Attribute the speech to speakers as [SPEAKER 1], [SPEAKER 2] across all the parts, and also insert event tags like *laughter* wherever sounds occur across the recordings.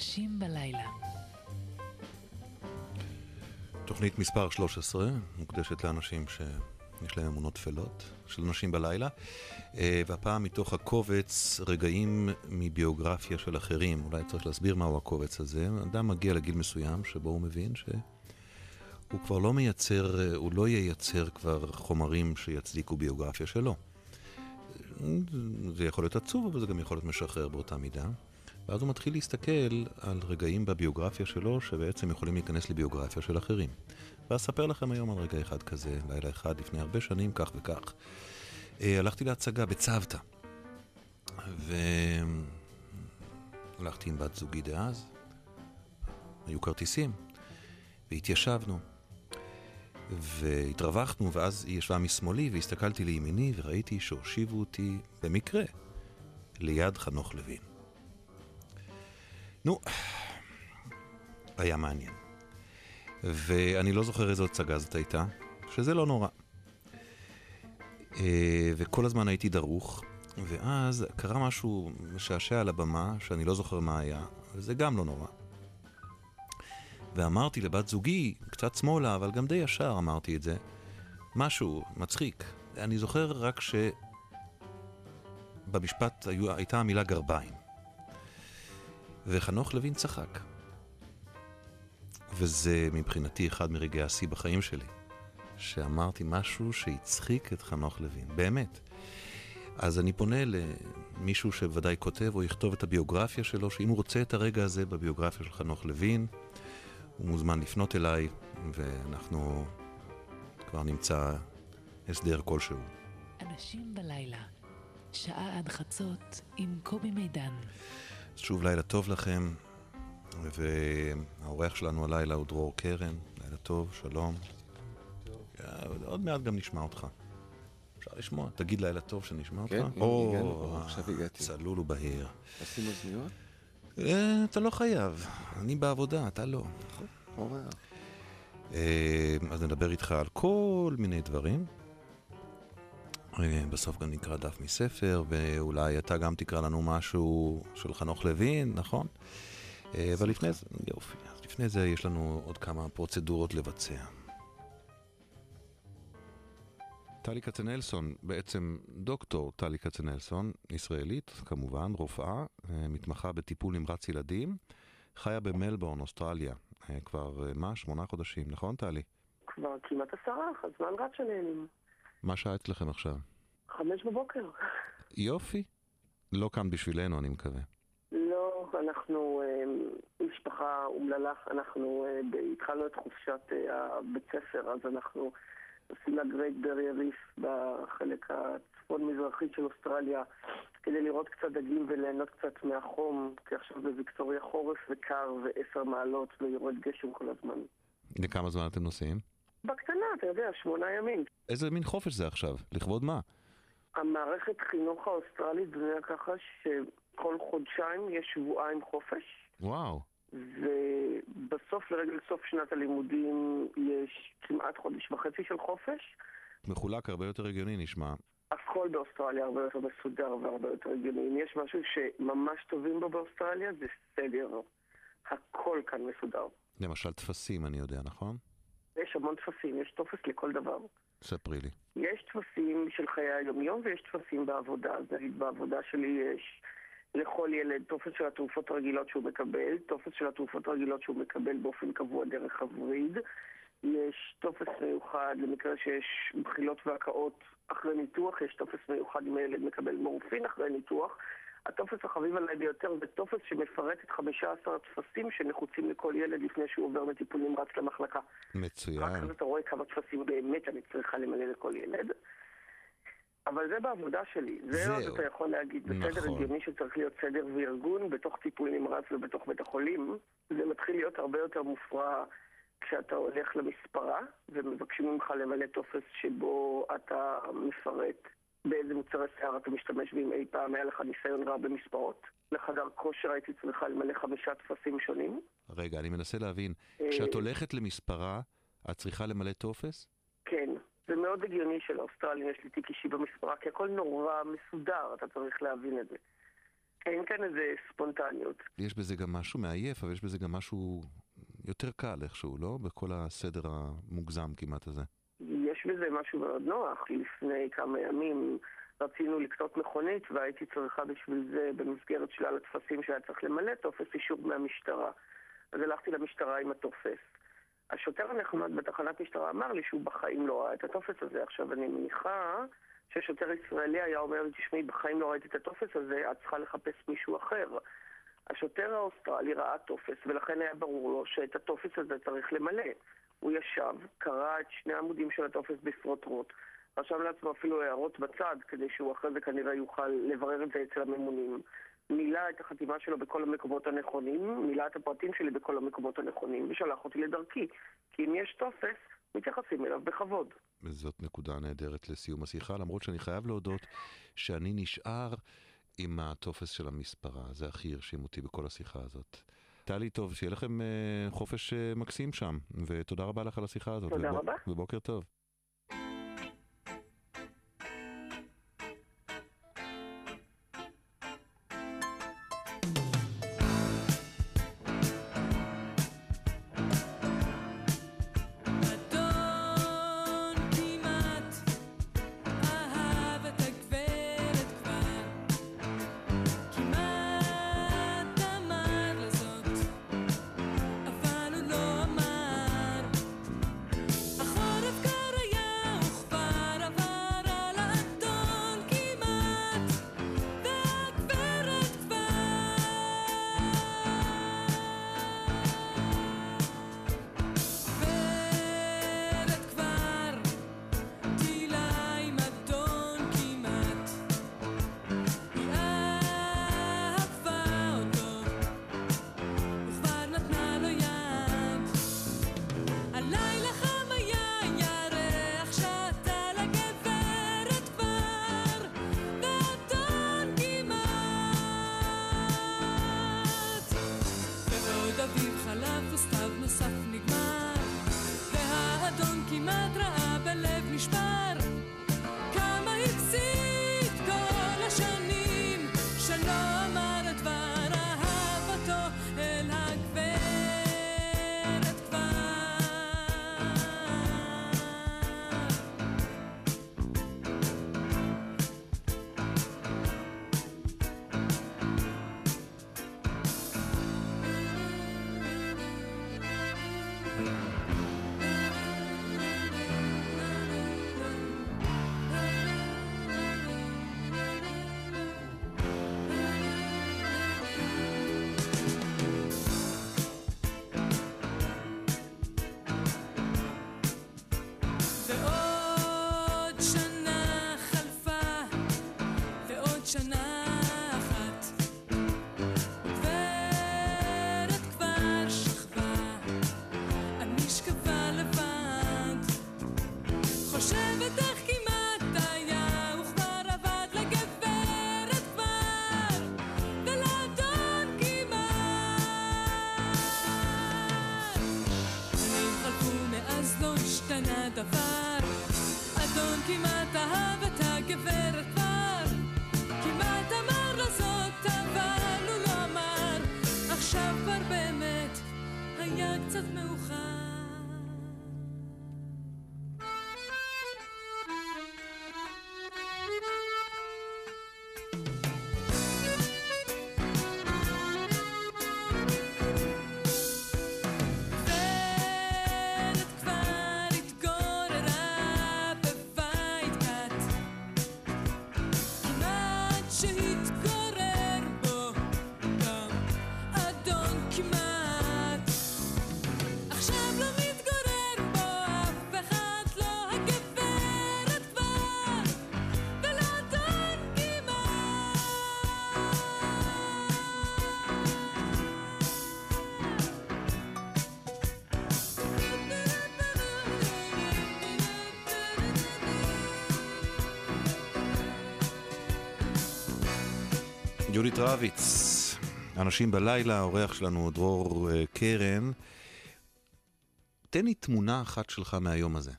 [SPEAKER 1] אנשים בלילה.
[SPEAKER 2] תוכנית מספר 13, מוקדשת לאנשים שיש להם אמונות טפלות, של נשים בלילה, אה, והפעם מתוך הקובץ רגעים מביוגרפיה של אחרים. אולי צריך להסביר מהו הקובץ הזה. אדם מגיע לגיל מסוים שבו הוא מבין שהוא כבר לא מייצר, הוא לא ייצר כבר חומרים שיצדיקו ביוגרפיה שלו. זה יכול להיות עצוב, אבל זה גם יכול להיות משחרר באותה מידה. ואז הוא מתחיל להסתכל על רגעים בביוגרפיה שלו שבעצם יכולים להיכנס לביוגרפיה של אחרים. ואספר לכם היום על רגע אחד כזה, לילה אחד לפני הרבה שנים, כך וכך. אה, הלכתי להצגה בצוותא, והלכתי עם בת זוגי דאז, היו כרטיסים, והתיישבנו. והתרווחנו, ואז היא ישבה משמאלי, והסתכלתי לימיני, וראיתי שהושיבו אותי, במקרה, ליד חנוך לוין. נו, *sighs* היה מעניין. ואני לא זוכר איזו הצגה זאת הייתה, שזה לא נורא. אה, וכל הזמן הייתי דרוך, ואז קרה משהו משעשע על הבמה, שאני לא זוכר מה היה, וזה גם לא נורא. ואמרתי לבת זוגי, קצת שמאלה, אבל גם די ישר אמרתי את זה, משהו מצחיק. אני זוכר רק שבמשפט הייתה המילה גרביים. וחנוך לוין צחק. וזה מבחינתי אחד מרגעי השיא בחיים שלי, שאמרתי משהו שהצחיק את חנוך לוין, באמת. אז אני פונה למישהו שוודאי כותב או יכתוב את הביוגרפיה שלו, שאם הוא רוצה את הרגע הזה בביוגרפיה של חנוך לוין, הוא מוזמן לפנות אליי, ואנחנו כבר נמצא הסדר כלשהו.
[SPEAKER 1] אנשים בלילה, שעה עד חצות עם קובי מידן.
[SPEAKER 2] שוב לילה טוב לכם, והאורח שלנו הלילה הוא דרור קרן, לילה טוב, שלום. עוד מעט גם נשמע אותך. אפשר לשמוע, תגיד לילה טוב שנשמע אותך.
[SPEAKER 3] כן, הגענו, עכשיו הגעתי.
[SPEAKER 2] צלול ובהיר.
[SPEAKER 3] עושים אוזניות?
[SPEAKER 2] אה, אתה לא חייב, אני בעבודה, אתה לא.
[SPEAKER 3] נכון,
[SPEAKER 2] אה, אז נדבר איתך על כל מיני דברים. אה, בסוף גם נקרא דף מספר, ואולי אתה גם תקרא לנו משהו של חנוך לוין, נכון? אבל לפני זה, יופי, אז לפני זה יש לנו עוד כמה פרוצדורות לבצע. טלי כצנלסון, בעצם דוקטור טלי כצנלסון, ישראלית כמובן, רופאה, מתמחה בטיפול נמרץ ילדים, חיה במלבורן, אוסטרליה, כבר מה? שמונה חודשים, נכון טלי?
[SPEAKER 4] כבר כמעט עשרה, הזמן רץ שנהנים.
[SPEAKER 2] מה שעה אצלכם עכשיו?
[SPEAKER 4] חמש בבוקר.
[SPEAKER 2] יופי. לא כאן בשבילנו, אני מקווה.
[SPEAKER 4] לא, אנחנו אה, משפחה אומללה, אנחנו אה, התחלנו את חופשת אה, הבית ספר, אז אנחנו עושים לה גרייט ברי ריף בחלק הצפון-מזרחי של אוסטרליה כדי לראות קצת דגים וליהנות קצת מהחום, כי עכשיו בוויקטוריה חורף וקר ועשר מעלות ויורד גשם כל הזמן.
[SPEAKER 2] לכמה זמן אתם נוסעים?
[SPEAKER 4] בקטנה, אתה יודע, שמונה ימים.
[SPEAKER 2] איזה מין חופש זה עכשיו? לכבוד מה?
[SPEAKER 4] המערכת חינוך האוסטרלית בנויה ככה שכל חודשיים יש שבועיים חופש.
[SPEAKER 2] וואו.
[SPEAKER 4] ובסוף, לרגל סוף שנת הלימודים, יש כמעט חודש וחצי של חופש.
[SPEAKER 2] מחולק הרבה יותר הגיוני נשמע.
[SPEAKER 4] הכל באוסטרליה הרבה יותר מסודר והרבה יותר הגיוני. אם יש משהו שממש טובים בו באוסטרליה, זה סדר. הכל כאן מסודר.
[SPEAKER 2] למשל טפסים, אני יודע, נכון?
[SPEAKER 4] יש המון טפסים, יש טופס לכל דבר.
[SPEAKER 2] ספרי לי.
[SPEAKER 4] יש טפסים של חיי היום-יום ויש טפסים בעבודה. אז נגיד בעבודה שלי יש לכל ילד טופס של התרופות הרגילות שהוא מקבל, טופס של התרופות הרגילות שהוא מקבל באופן קבוע דרך הווריד. יש טופס מיוחד למקרה שיש בחילות והקאות אחרי ניתוח, יש טופס מיוחד אם הילד מקבל מורפין אחרי ניתוח. הטופס החביב עליי ביותר זה טופס שמפרט את 15 הטפסים שנחוצים לכל ילד לפני שהוא עובר מטיפול נמרץ למחלקה.
[SPEAKER 2] מצוין.
[SPEAKER 4] רק אז אתה רואה כמה טפסים באמת אני צריכה למלא לכל ילד. אבל זה בעבודה שלי. זה
[SPEAKER 2] זהו.
[SPEAKER 4] עוד אתה יכול להגיד, בסדר
[SPEAKER 2] נכון.
[SPEAKER 4] הגיוני שצריך להיות סדר וארגון בתוך טיפול נמרץ ובתוך בית החולים. זה מתחיל להיות הרבה יותר מופרע כשאתה הולך למספרה ומבקשים ממך למלא טופס שבו אתה מפרט באיזה מוצרי שיער אתה משתמש ואם אי פעם היה לך ניסיון רע במספרות. לחדר כושר הייתי צריכה למלא חמישה טפסים שונים.
[SPEAKER 2] רגע, אני מנסה להבין.
[SPEAKER 4] אה,
[SPEAKER 2] כשאת הולכת למספרה, את צריכה למלא טופס?
[SPEAKER 4] כן, זה מאוד הגיוני שלאוסטרלים יש לי תיק אישי במספרה, כי הכל נורא מסודר, אתה צריך להבין את זה. אין כאן איזה ספונטניות.
[SPEAKER 5] יש בזה גם משהו מעייף, אבל יש בזה גם משהו יותר קל איכשהו, לא? בכל הסדר המוגזם כמעט הזה.
[SPEAKER 4] יש בזה משהו מאוד נוח. לפני כמה ימים רצינו לקנות מכונית והייתי צריכה בשביל זה, במסגרת שלל הטפסים שהיה צריך למלא, טופס אישור מהמשטרה. אז הלכתי למשטרה עם הטופס. השוטר הנחמד בתחנת משטרה אמר לי שהוא בחיים לא ראה את הטופס הזה. עכשיו, אני מניחה ששוטר ישראלי היה אומר לי, תשמעי, בחיים לא ראיתי את הטופס הזה, את צריכה לחפש מישהו אחר. השוטר האוסטרלי ראה טופס, ולכן היה ברור לו שאת הטופס הזה צריך למלא. הוא ישב, קרא את שני העמודים של הטופס בפרוטרוט, רשם לעצמו אפילו הערות בצד, כדי שהוא אחרי זה כנראה יוכל לברר את זה אצל הממונים. מילא את החתימה שלו בכל המקומות הנכונים, מילא את הפרטים שלי בכל המקומות הנכונים, ושלח אותי לדרכי. כי אם יש טופס, מתייחסים אליו בכבוד.
[SPEAKER 5] וזאת נקודה נהדרת לסיום השיחה, למרות שאני חייב להודות שאני נשאר עם הטופס של המספרה. זה הכי הרשים אותי בכל השיחה הזאת. טלי, טוב, שיהיה לכם uh, חופש uh, מקסים שם, ותודה רבה לך על השיחה הזאת.
[SPEAKER 4] תודה רבה.
[SPEAKER 5] ובוקר טוב. כמעט רעה בלב נשבר the fire. יהודית רביץ, אנשים בלילה, האורח שלנו דרור אה, קרן. תן לי תמונה אחת שלך מהיום הזה.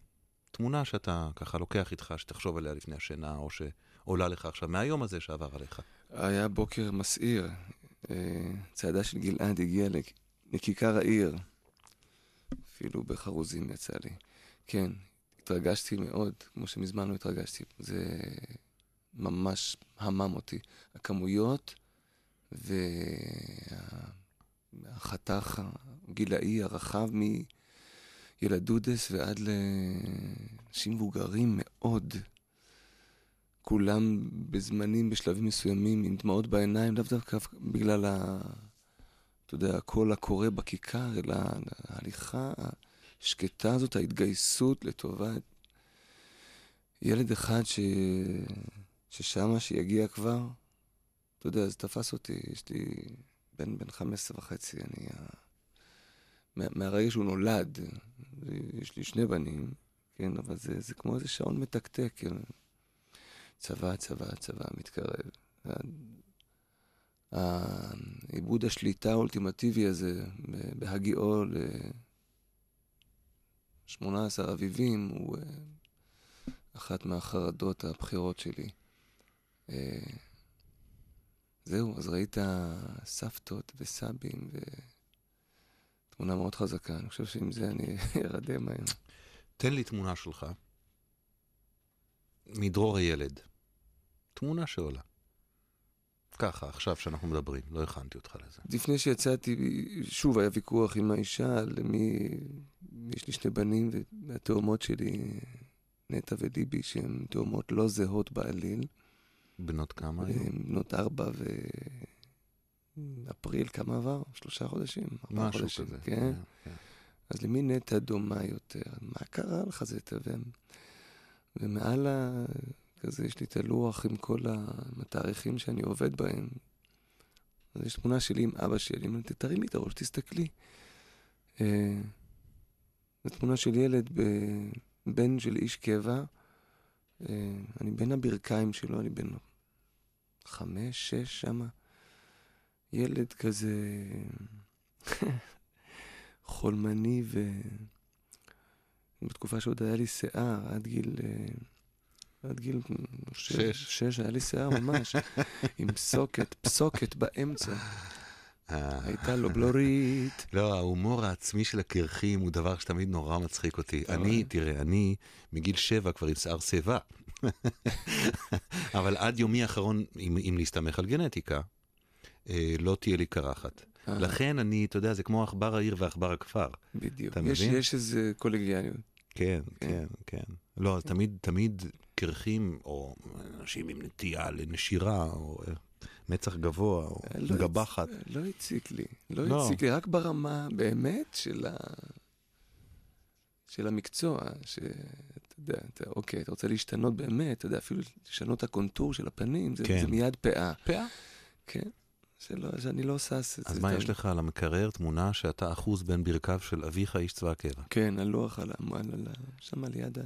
[SPEAKER 5] תמונה שאתה ככה לוקח איתך, שתחשוב עליה לפני השינה, או, ש...
[SPEAKER 2] עולה לך עכשיו מהיום הזה שעבר עליך?
[SPEAKER 3] היה בוקר מסעיר. אה, צעדה של גלעד הגיעה לכיכר העיר. אפילו בחרוזים יצא לי. כן, התרגשתי מאוד, כמו שמזמן לא התרגשתי. זה ממש המם אותי. הכמויות והחתך הגילאי הרחב מילדודס ועד לאנשים מבוגרים מאוד. כולם בזמנים, בשלבים מסוימים, עם דמעות בעיניים, לאו דווקא בגלל ה... אתה יודע, הקול הקורא בכיכר, אלא ההליכה השקטה הזאת, ההתגייסות לטובת ילד אחד ש... ששמה, שיגיע כבר, אתה יודע, זה תפס אותי, יש לי בן בן 15 וחצי, אני... מה, מהרגע שהוא נולד, יש לי שני בנים, כן, אבל זה, זה כמו איזה שעון מתקתק, כן. צבא, צבא, צבא, מתקרב. עיבוד השליטה האולטימטיבי הזה בהגיעו ל-18 אביבים הוא אה, אחת מהחרדות הבכירות שלי. אה, זהו, אז ראית סבתות וסבים ותמונה מאוד חזקה. אני חושב שעם זה אני *laughs* ארדם היום.
[SPEAKER 2] תן לי תמונה שלך מדרור הילד. תמונה שעולה. ככה, עכשיו שאנחנו מדברים, לא הכנתי אותך לזה.
[SPEAKER 3] לפני שיצאתי, שוב היה ויכוח עם האישה, למי... יש לי שני בנים, והתאומות שלי, נטע וליבי, שהן תאומות לא זהות בעליל.
[SPEAKER 2] בנות כמה היו?
[SPEAKER 3] בנות ארבע ו... אפריל, כמה עבר? שלושה חודשים?
[SPEAKER 2] משהו חודשים, כזה.
[SPEAKER 3] כן? כן. כן. אז למי נטע דומה יותר? מה קרה לך זה תבן? ומעל ה... כזה יש לי את הלוח עם כל התאריכים שאני עובד בהם. אז יש תמונה שלי עם אבא שלי, אני אומרת, תרימי את הראש, תסתכלי. אה, זו תמונה של ילד, בן של איש קבע. אה, אני בין הברכיים שלו, אני בן חמש, שש, שמה. ילד כזה חולמני ו... בתקופה שעוד היה לי שיער, עד גיל... אה, עד גיל שש, שש היה לי שיער ממש, עם סוקת, פסוקת באמצע. אה. הייתה לו בלורית.
[SPEAKER 2] לא, ההומור העצמי של הקרחים הוא דבר שתמיד נורא מצחיק אותי. אני, תראה, אני מגיל שבע כבר עם שיער שיבה. *laughs* אבל עד יומי האחרון, אם להסתמך על גנטיקה, אה, לא תהיה לי קרחת. אה. לכן אני, אתה יודע, זה כמו עכבר העיר ועכבר הכפר.
[SPEAKER 3] בדיוק. יש איזה קולגיאליות.
[SPEAKER 2] כן, כן, כן, כן. לא, תמיד, תמיד קרחים, או אנשים עם נטייה לנשירה, או מצח גבוה, או לא גבחת.
[SPEAKER 3] הצ... לא הציק לי, לא, לא הציק לי, רק ברמה באמת של, ה... של המקצוע, שאתה יודע, אתה, אוקיי, אתה רוצה להשתנות באמת, אתה יודע, אפילו לשנות את הקונטור של הפנים, זה, כן. זה מיד פאה.
[SPEAKER 2] פאה?
[SPEAKER 3] כן. שלא, שאני לא שש את
[SPEAKER 2] זה. אז מה, יש לך על המקרר תמונה שאתה אחוז בין ברכיו של אביך, איש צבא הקבע?
[SPEAKER 3] כן, הלוח על ה... שם ליד ה...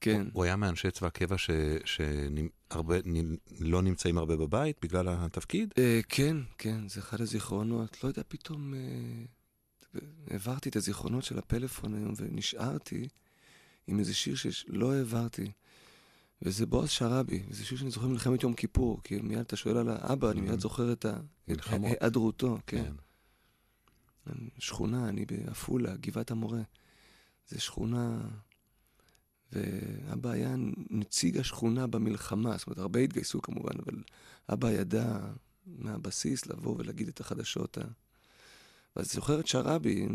[SPEAKER 3] כן.
[SPEAKER 2] הוא, הוא היה מאנשי צבא הקבע שלא נמצאים הרבה בבית בגלל התפקיד?
[SPEAKER 3] אה, כן, כן, זה אחד הזיכרונות. לא יודע, פתאום אה, העברתי את הזיכרונות של הפלאפון היום ונשארתי עם איזה שיר שלא העברתי. וזה בועז שראבי, זה שיר שאני זוכר מלחמת יום כיפור, כי מיד אתה שואל על האבא, אני מיד זוכר את היעדרותו, כן. כן. שכונה, אני בעפולה, גבעת המורה. זה שכונה... ואבא היה נציג השכונה במלחמה, זאת אומרת, הרבה התגייסו כמובן, אבל אבא ידע מהבסיס לבוא ולהגיד את החדשות ה... ואז זוכר את שראבי,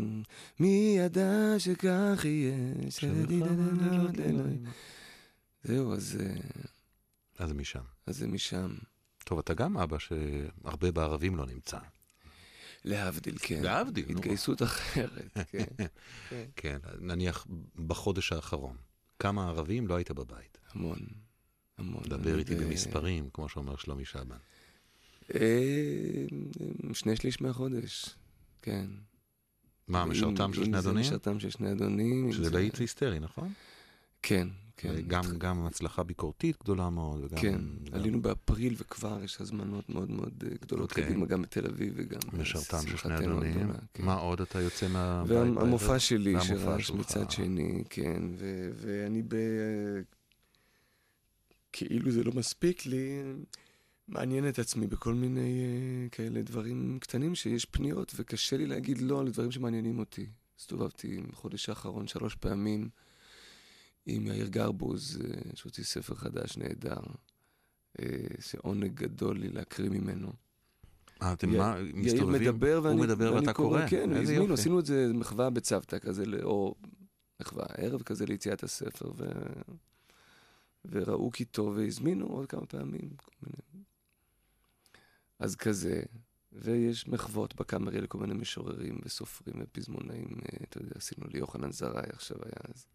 [SPEAKER 3] מי ידע שכך יהיה, זהו, אז...
[SPEAKER 2] אז זה משם.
[SPEAKER 3] אז זה משם.
[SPEAKER 2] טוב, אתה גם אבא שהרבה בערבים לא נמצא.
[SPEAKER 3] להבדיל, כן.
[SPEAKER 2] להבדיל,
[SPEAKER 3] נו. התגייסות אחרת, כן.
[SPEAKER 2] כן. נניח בחודש האחרון. כמה ערבים לא היית בבית?
[SPEAKER 3] המון, המון.
[SPEAKER 2] דבר איתי במספרים, כמו שאומר שלומי שבן.
[SPEAKER 3] שני שליש מהחודש, כן.
[SPEAKER 2] מה, משרתם של שני אדונים?
[SPEAKER 3] משרתם של שני אדונים.
[SPEAKER 2] שזה להיט היסטרי, נכון?
[SPEAKER 3] כן, כן.
[SPEAKER 2] גם, גם הצלחה ביקורתית גדולה מאוד. וגם,
[SPEAKER 3] כן, גם... עלינו באפריל וכבר יש הזמנות מאוד מאוד אה, גדולות okay. אוקיי. קדימה, גם בתל אביב וגם...
[SPEAKER 2] משרתם של שני אדונים. כן. מה עוד אתה יוצא מהבית?
[SPEAKER 3] והמופע שלי, שרש מצד שני, כן. ו- ואני ב... כאילו זה לא מספיק לי, מעניין את עצמי בכל מיני uh, כאלה דברים קטנים שיש פניות, וקשה לי להגיד לא על דברים שמעניינים אותי. הסתובבתי בחודש האחרון שלוש פעמים עם יאיר גרבוז, uh, שהוציא ספר חדש נהדר, uh, שעונג גדול לי להקריא ממנו.
[SPEAKER 2] אה, אתם מה, מסתובבים?
[SPEAKER 3] יאיר מדבר ואני,
[SPEAKER 2] הוא מדבר ואתה קורא.
[SPEAKER 3] כן,
[SPEAKER 2] איזה
[SPEAKER 3] הזמינו. עשינו את זה מחווה בצוותא כזה, או מחווה ערב כזה ליציאת הספר, ו... וראו כי טוב והזמינו עוד כמה פעמים. כל מיני... אז כזה, ויש מחוות בקאמרי לכל מיני משוררים וסופרים ופזמונאים, אה, אתה יודע, עשינו לי יוחנן זרעי עכשיו היה אז.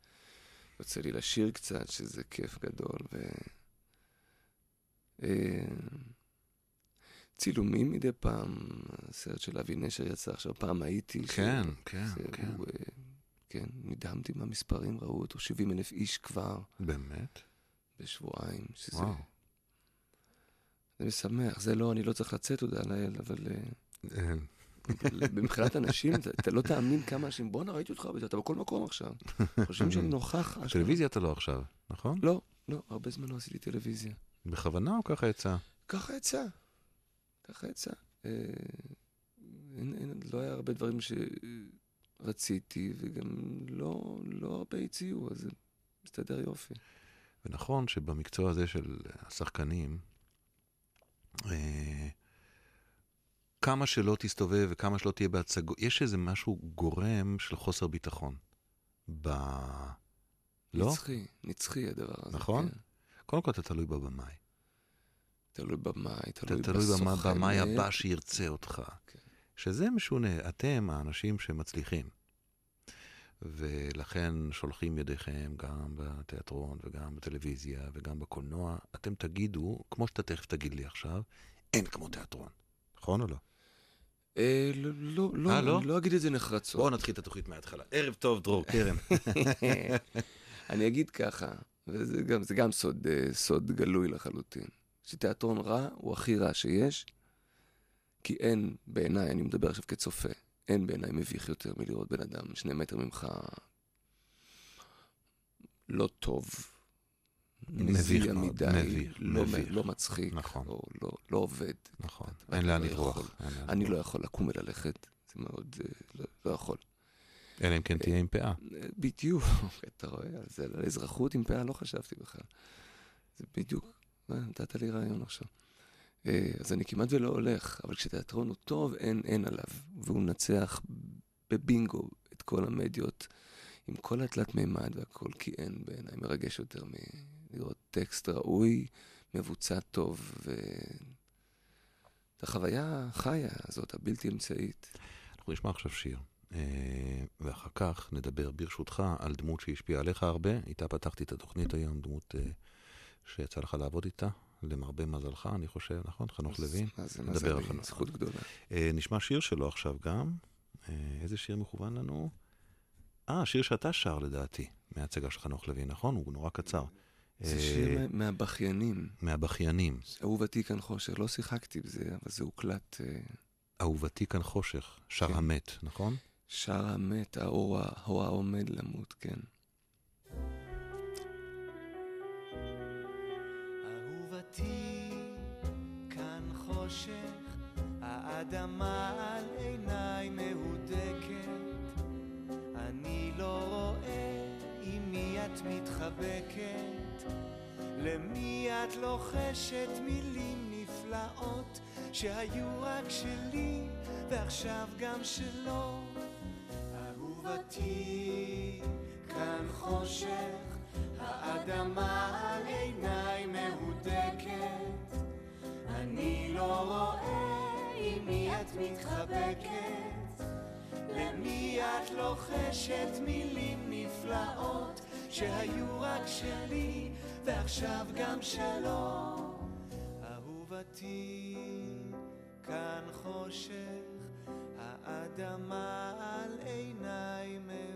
[SPEAKER 3] יוצא לי לשיר קצת, שזה כיף גדול, ו... אה, צילומים מדי פעם, הסרט של אבי נשר יצא עכשיו, פעם הייתי.
[SPEAKER 2] כן,
[SPEAKER 3] ש...
[SPEAKER 2] כן,
[SPEAKER 3] זה,
[SPEAKER 2] כן.
[SPEAKER 3] הוא, אה, כן, נדהמתי מהמספרים, ראו אותו 70 אלף איש כבר
[SPEAKER 2] באמת?
[SPEAKER 3] בשבועיים, שזה...
[SPEAKER 2] וואו.
[SPEAKER 3] זה משמח, זה לא, אני לא צריך לצאת, תודה לאל, אבל אה,
[SPEAKER 2] אה,
[SPEAKER 3] מבחינת אנשים, אתה, לא תאמין כמה אנשים, בואנה, ראיתי אותך, אתה בכל מקום עכשיו. חושבים שאני נוכח. *laughs*
[SPEAKER 2] טלוויזיה אתה לא עכשיו, נכון?
[SPEAKER 3] לא, לא, הרבה זמן לא עשיתי טלוויזיה.
[SPEAKER 2] בכוונה או ככה יצא?
[SPEAKER 3] ככה יצא. ככה יצא. אה, לא היה הרבה דברים שרציתי, וגם לא, לא הרבה הציעו, אז זה מסתדר יופי.
[SPEAKER 2] ונכון שבמקצוע הזה של השחקנים, כמה שלא תסתובב וכמה שלא תהיה בהצגות, יש איזה משהו גורם של חוסר ביטחון. ב... לא?
[SPEAKER 3] נצחי, נצחי הדבר הזה.
[SPEAKER 2] נכון?
[SPEAKER 3] כן.
[SPEAKER 2] קודם כל אתה תלוי בבמאי.
[SPEAKER 3] תלוי במאי, תלוי
[SPEAKER 2] תלוי
[SPEAKER 3] בסוכן.
[SPEAKER 2] במאי
[SPEAKER 3] אה,
[SPEAKER 2] הבא שירצה אותך.
[SPEAKER 3] כן.
[SPEAKER 2] שזה משונה. אתם האנשים שמצליחים. ולכן שולחים ידיכם גם בתיאטרון וגם בטלוויזיה וגם בקולנוע. אתם תגידו, כמו שאתה תכף תגיד לי עכשיו, אין כמו תיאטרון. נכון או לא?
[SPEAKER 3] אה, לא, לא, לא,
[SPEAKER 2] אה, לא?
[SPEAKER 3] לא אגיד את זה נחרצות.
[SPEAKER 2] בואו נתחיל את התוכנית מההתחלה. ערב טוב, דרור, קרן. *laughs*
[SPEAKER 3] אני אגיד ככה, וזה גם, זה גם סוד, אה, סוד גלוי לחלוטין, שתיאטרון רע הוא הכי רע שיש, כי אין בעיניי, אני מדבר עכשיו כצופה, אין בעיניי מביך יותר מלראות בן אדם שני מטר ממך לא טוב,
[SPEAKER 2] מביך מאוד,
[SPEAKER 3] מדי,
[SPEAKER 2] מביך,
[SPEAKER 3] לא,
[SPEAKER 2] מביך.
[SPEAKER 3] לא מצחיק,
[SPEAKER 2] נכון.
[SPEAKER 3] או לא, לא עובד.
[SPEAKER 2] נכון, אין לאן
[SPEAKER 3] לא
[SPEAKER 2] לברוח.
[SPEAKER 3] אני. לא יכול לקום וללכת, זה מאוד, אה, לא, לא יכול.
[SPEAKER 2] אלא אם כן תהיה עם פאה.
[SPEAKER 3] בדיוק, *laughs* אתה רואה, על זה, על אזרחות עם פאה לא חשבתי בכלל. זה בדיוק, אה, נתת לי רעיון עכשיו. אה, אז אני כמעט ולא הולך, אבל כשתיאטרון הוא טוב, אין, אין עליו. והוא מנצח בבינגו את כל המדיות, עם כל התלת מימד והכל, כי אין בעיניי מרגש יותר מלראות טקסט ראוי, מבוצע טוב, ו... את החוויה החיה הזאת, הבלתי אמצעית.
[SPEAKER 2] אנחנו נשמע עכשיו שיר, אה, ואחר כך נדבר ברשותך על דמות שהשפיעה עליך הרבה. איתה פתחתי את התוכנית היום, דמות אה, שיצא לך לעבוד איתה, למרבה מזלך, אני חושב, נכון? חנוך לוין.
[SPEAKER 3] זה,
[SPEAKER 2] נדבר על חנוך.
[SPEAKER 3] זכות גדולה.
[SPEAKER 2] אה, נשמע שיר שלו עכשיו גם. אה, איזה שיר מכוון לנו? אה, שיר שאתה שר לדעתי, מההצגה של חנוך לוין, נכון? הוא נורא קצר.
[SPEAKER 3] זה
[SPEAKER 2] אה,
[SPEAKER 3] שיר מה- מהבכיינים.
[SPEAKER 2] מהבכיינים.
[SPEAKER 3] אהובתי כאן חושר, לא שיחקתי בזה, אבל זה הוקלט. אה,
[SPEAKER 2] אהובתי כאן חושך, שר
[SPEAKER 3] כן.
[SPEAKER 2] המת, נכון?
[SPEAKER 3] שר המת, האור העומד למות, כן.
[SPEAKER 6] אהובתי, כאן חושך, האדמה על עיניי מהודקת. אני לא רואה עם מי את מתחבקת, למי את לוחשת מילים נפלאות שהיו רק שלי ועכשיו גם שלו. אהובתי, כאן חושך, האדמה על עיניי מהודקת. אני לא רואה עם מי את מתחבקת, למי את לוחשת מילים נפלאות שהיו רק שלי ועכשיו גם שלו. אהובתי, כאן חושך, האדמה על עיניי מהודקת.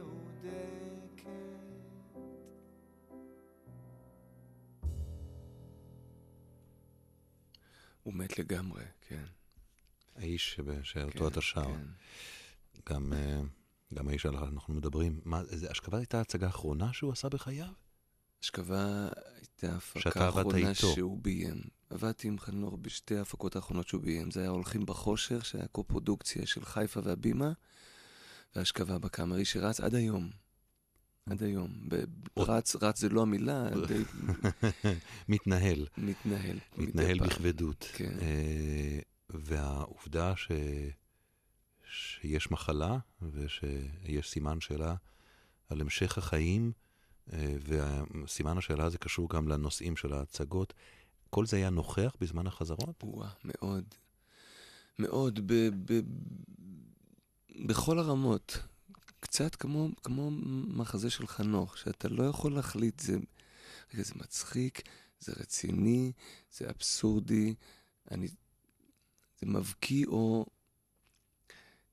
[SPEAKER 3] הוא מת לגמרי, כן.
[SPEAKER 2] האיש שאותו
[SPEAKER 3] כן,
[SPEAKER 2] אתה שר.
[SPEAKER 3] כן.
[SPEAKER 2] גם, אה, גם האיש עליו אנחנו מדברים. מה, זה אשכבה הייתה ההצגה האחרונה שהוא עשה בחייו?
[SPEAKER 3] אשכבה הייתה ההפקה האחרונה. שהוא ביים. עבדתי עם חנוך בשתי ההפקות האחרונות שהוא ביים. זה היה הולכים בחושך, שהיה קו-פרודוקציה של חיפה והבימה, והאשכבה בקאמרי שרץ עד היום. עד היום. רץ, רץ זה לא המילה, *laughs* די
[SPEAKER 2] מתנהל,
[SPEAKER 3] מתנהל.
[SPEAKER 2] מתנהל. בכבדות.
[SPEAKER 3] כן.
[SPEAKER 2] אה, והעובדה ש... שיש מחלה ושיש סימן שאלה על המשך החיים, אה, וסימן השאלה הזה קשור גם לנושאים של ההצגות, כל זה היה נוכח בזמן החזרות?
[SPEAKER 3] וואה, מאוד. מאוד, ב, ב, בכל הרמות. קצת כמו, כמו מחזה של חנוך, שאתה לא יכול להחליט, זה, רגע, זה מצחיק, זה רציני, זה אבסורדי, אני, זה מבקיא או...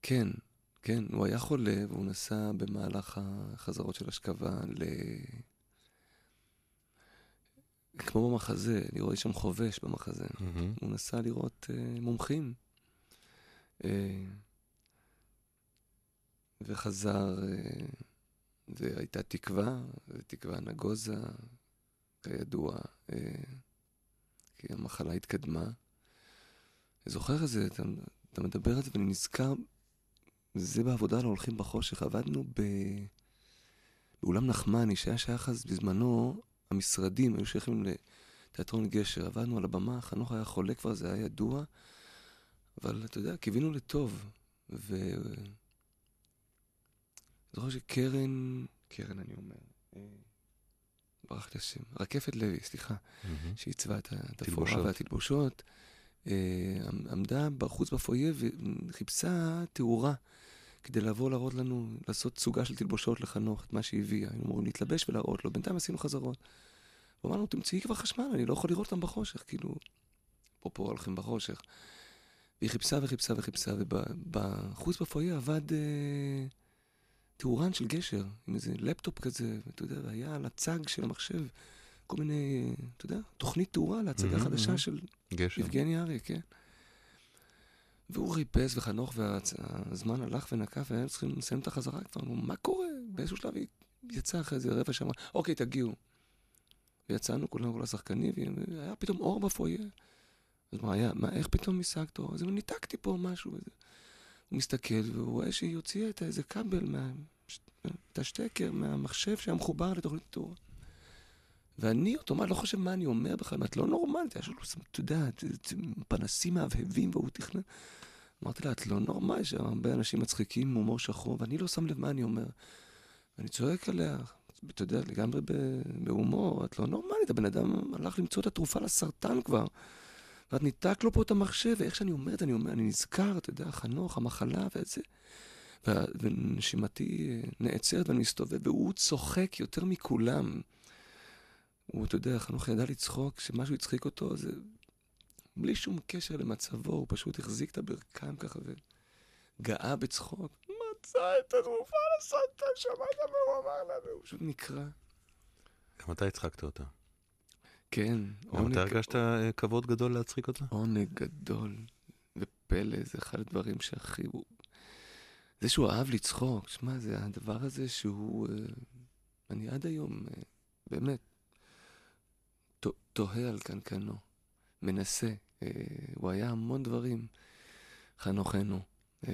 [SPEAKER 3] כן, כן, הוא היה חולה והוא נסע במהלך החזרות של אשכבה ל... כמו במחזה, אני רואה שם חובש במחזה.
[SPEAKER 2] מהמם.
[SPEAKER 3] הוא נסע לראות uh, מומחים. Uh, וחזר, uh, והייתה תקווה, ותקווה נגוזה, כידוע, uh, כי המחלה התקדמה. אני זוכר את זה, אתה, אתה מדבר על זה ואני נזכר, זה בעבודה על הולכים בחושך. עבדנו ב... באולם נחמני, שהיה שייך אז בזמנו, המשרדים היו שייכים לתיאטרון גשר. עבדנו על הבמה, חנוך היה חולה כבר, זה היה ידוע, אבל אתה יודע, קיווינו לטוב. ו... זוכר שקרן, קרן אני אומר, אה, ברח לי השם, רקפת לוי, סליחה,
[SPEAKER 2] מהמם.
[SPEAKER 3] שעיצבה את ה- את
[SPEAKER 2] תלבושות.
[SPEAKER 3] הפורה והתלבושות, אה, עמ- עמדה בחוץ בפויה וחיפשה תאורה כדי לבוא להראות לנו, לעשות סוגה של תלבושות לחנוך, את מה שהביאה. היינו אמורים להתלבש ולהראות לו, בינתיים עשינו חזרות. הוא אמר לנו, תמצאי כבר חשמל, אני לא יכול לראות אותם בחושך, כאילו, אפרופו הולכים בחושך. והיא חיפשה וחיפשה וחיפשה, ובחוץ בפויה עבד אה, תאורן של גשר, עם איזה לפטופ כזה, ואתה יודע, והיה על הצג של המחשב כל מיני, אתה יודע, תוכנית תאורה להצגה
[SPEAKER 2] מהמם,
[SPEAKER 3] חדשה
[SPEAKER 2] מהמם.
[SPEAKER 3] של
[SPEAKER 2] גשר.
[SPEAKER 3] יבגני ארי, כן. והוא חיפש וחנוך, והזמן הלך ונקף, והיינו צריכים לסיים את החזרה כבר. אמרו, מה קורה? באיזשהו שלב היא יצאה אחרי איזה רבע שעה, אוקיי, תגיעו. ויצאנו כולנו, כל השחקנים, והיה פתאום אור בפויה. אז מה היה, מה, איך פתאום השגת אור? אז ניתקתי פה משהו. וזה. הוא מסתכל, והוא רואה שהיא הוציאה את איזה כבל, מה, את השטקר מהמחשב שהיה מחובר לתוכנית תאורה. ואני אוטומט לא חושב מה אני אומר בכלל, את לא נורמלית, יש לנו, אתה יודע, פנסים מהבהבים והוא תכנן. אמרתי לה, את לא נורמלית, יש הרבה אנשים מצחיקים עם הומור שחור, ואני לא שם לב מה אני אומר. ואני צועק עליה, אתה יודע, לגמרי בהומור, את לא נורמלית, הבן אדם הלך למצוא את התרופה לסרטן כבר. ואת ניתק לו פה את המחשב, ואיך שאני אומר את זה, אני, אומר, אני נזכר, אתה יודע, חנוך, המחלה ואת זה. וה- ונשימתי אה, נעצרת ואני מסתובב, והוא צוחק יותר מכולם. הוא, אתה יודע, חנוך ידע לצחוק, כשמשהו הצחיק אותו, זה בלי שום קשר למצבו, הוא פשוט החזיק את הברכיים ככה וגאה בצחוק. מצא את התרופה לסרטן, שמעת מה הוא אמר לנו? הוא פשוט נקרע.
[SPEAKER 2] גם אתה הצחקת אותה.
[SPEAKER 3] כן,
[SPEAKER 2] גם אתה הרגשת אה, כבוד גדול להצחיק אותה?
[SPEAKER 3] עונג גדול ופלא, זה אחד הדברים שהכי... זה שהוא אהב לצחוק, שמע, זה הדבר הזה שהוא... אה, אני עד היום, אה, באמת, תוהה על קנקנו, מנסה. הוא היה המון דברים, חנוכנו. אתה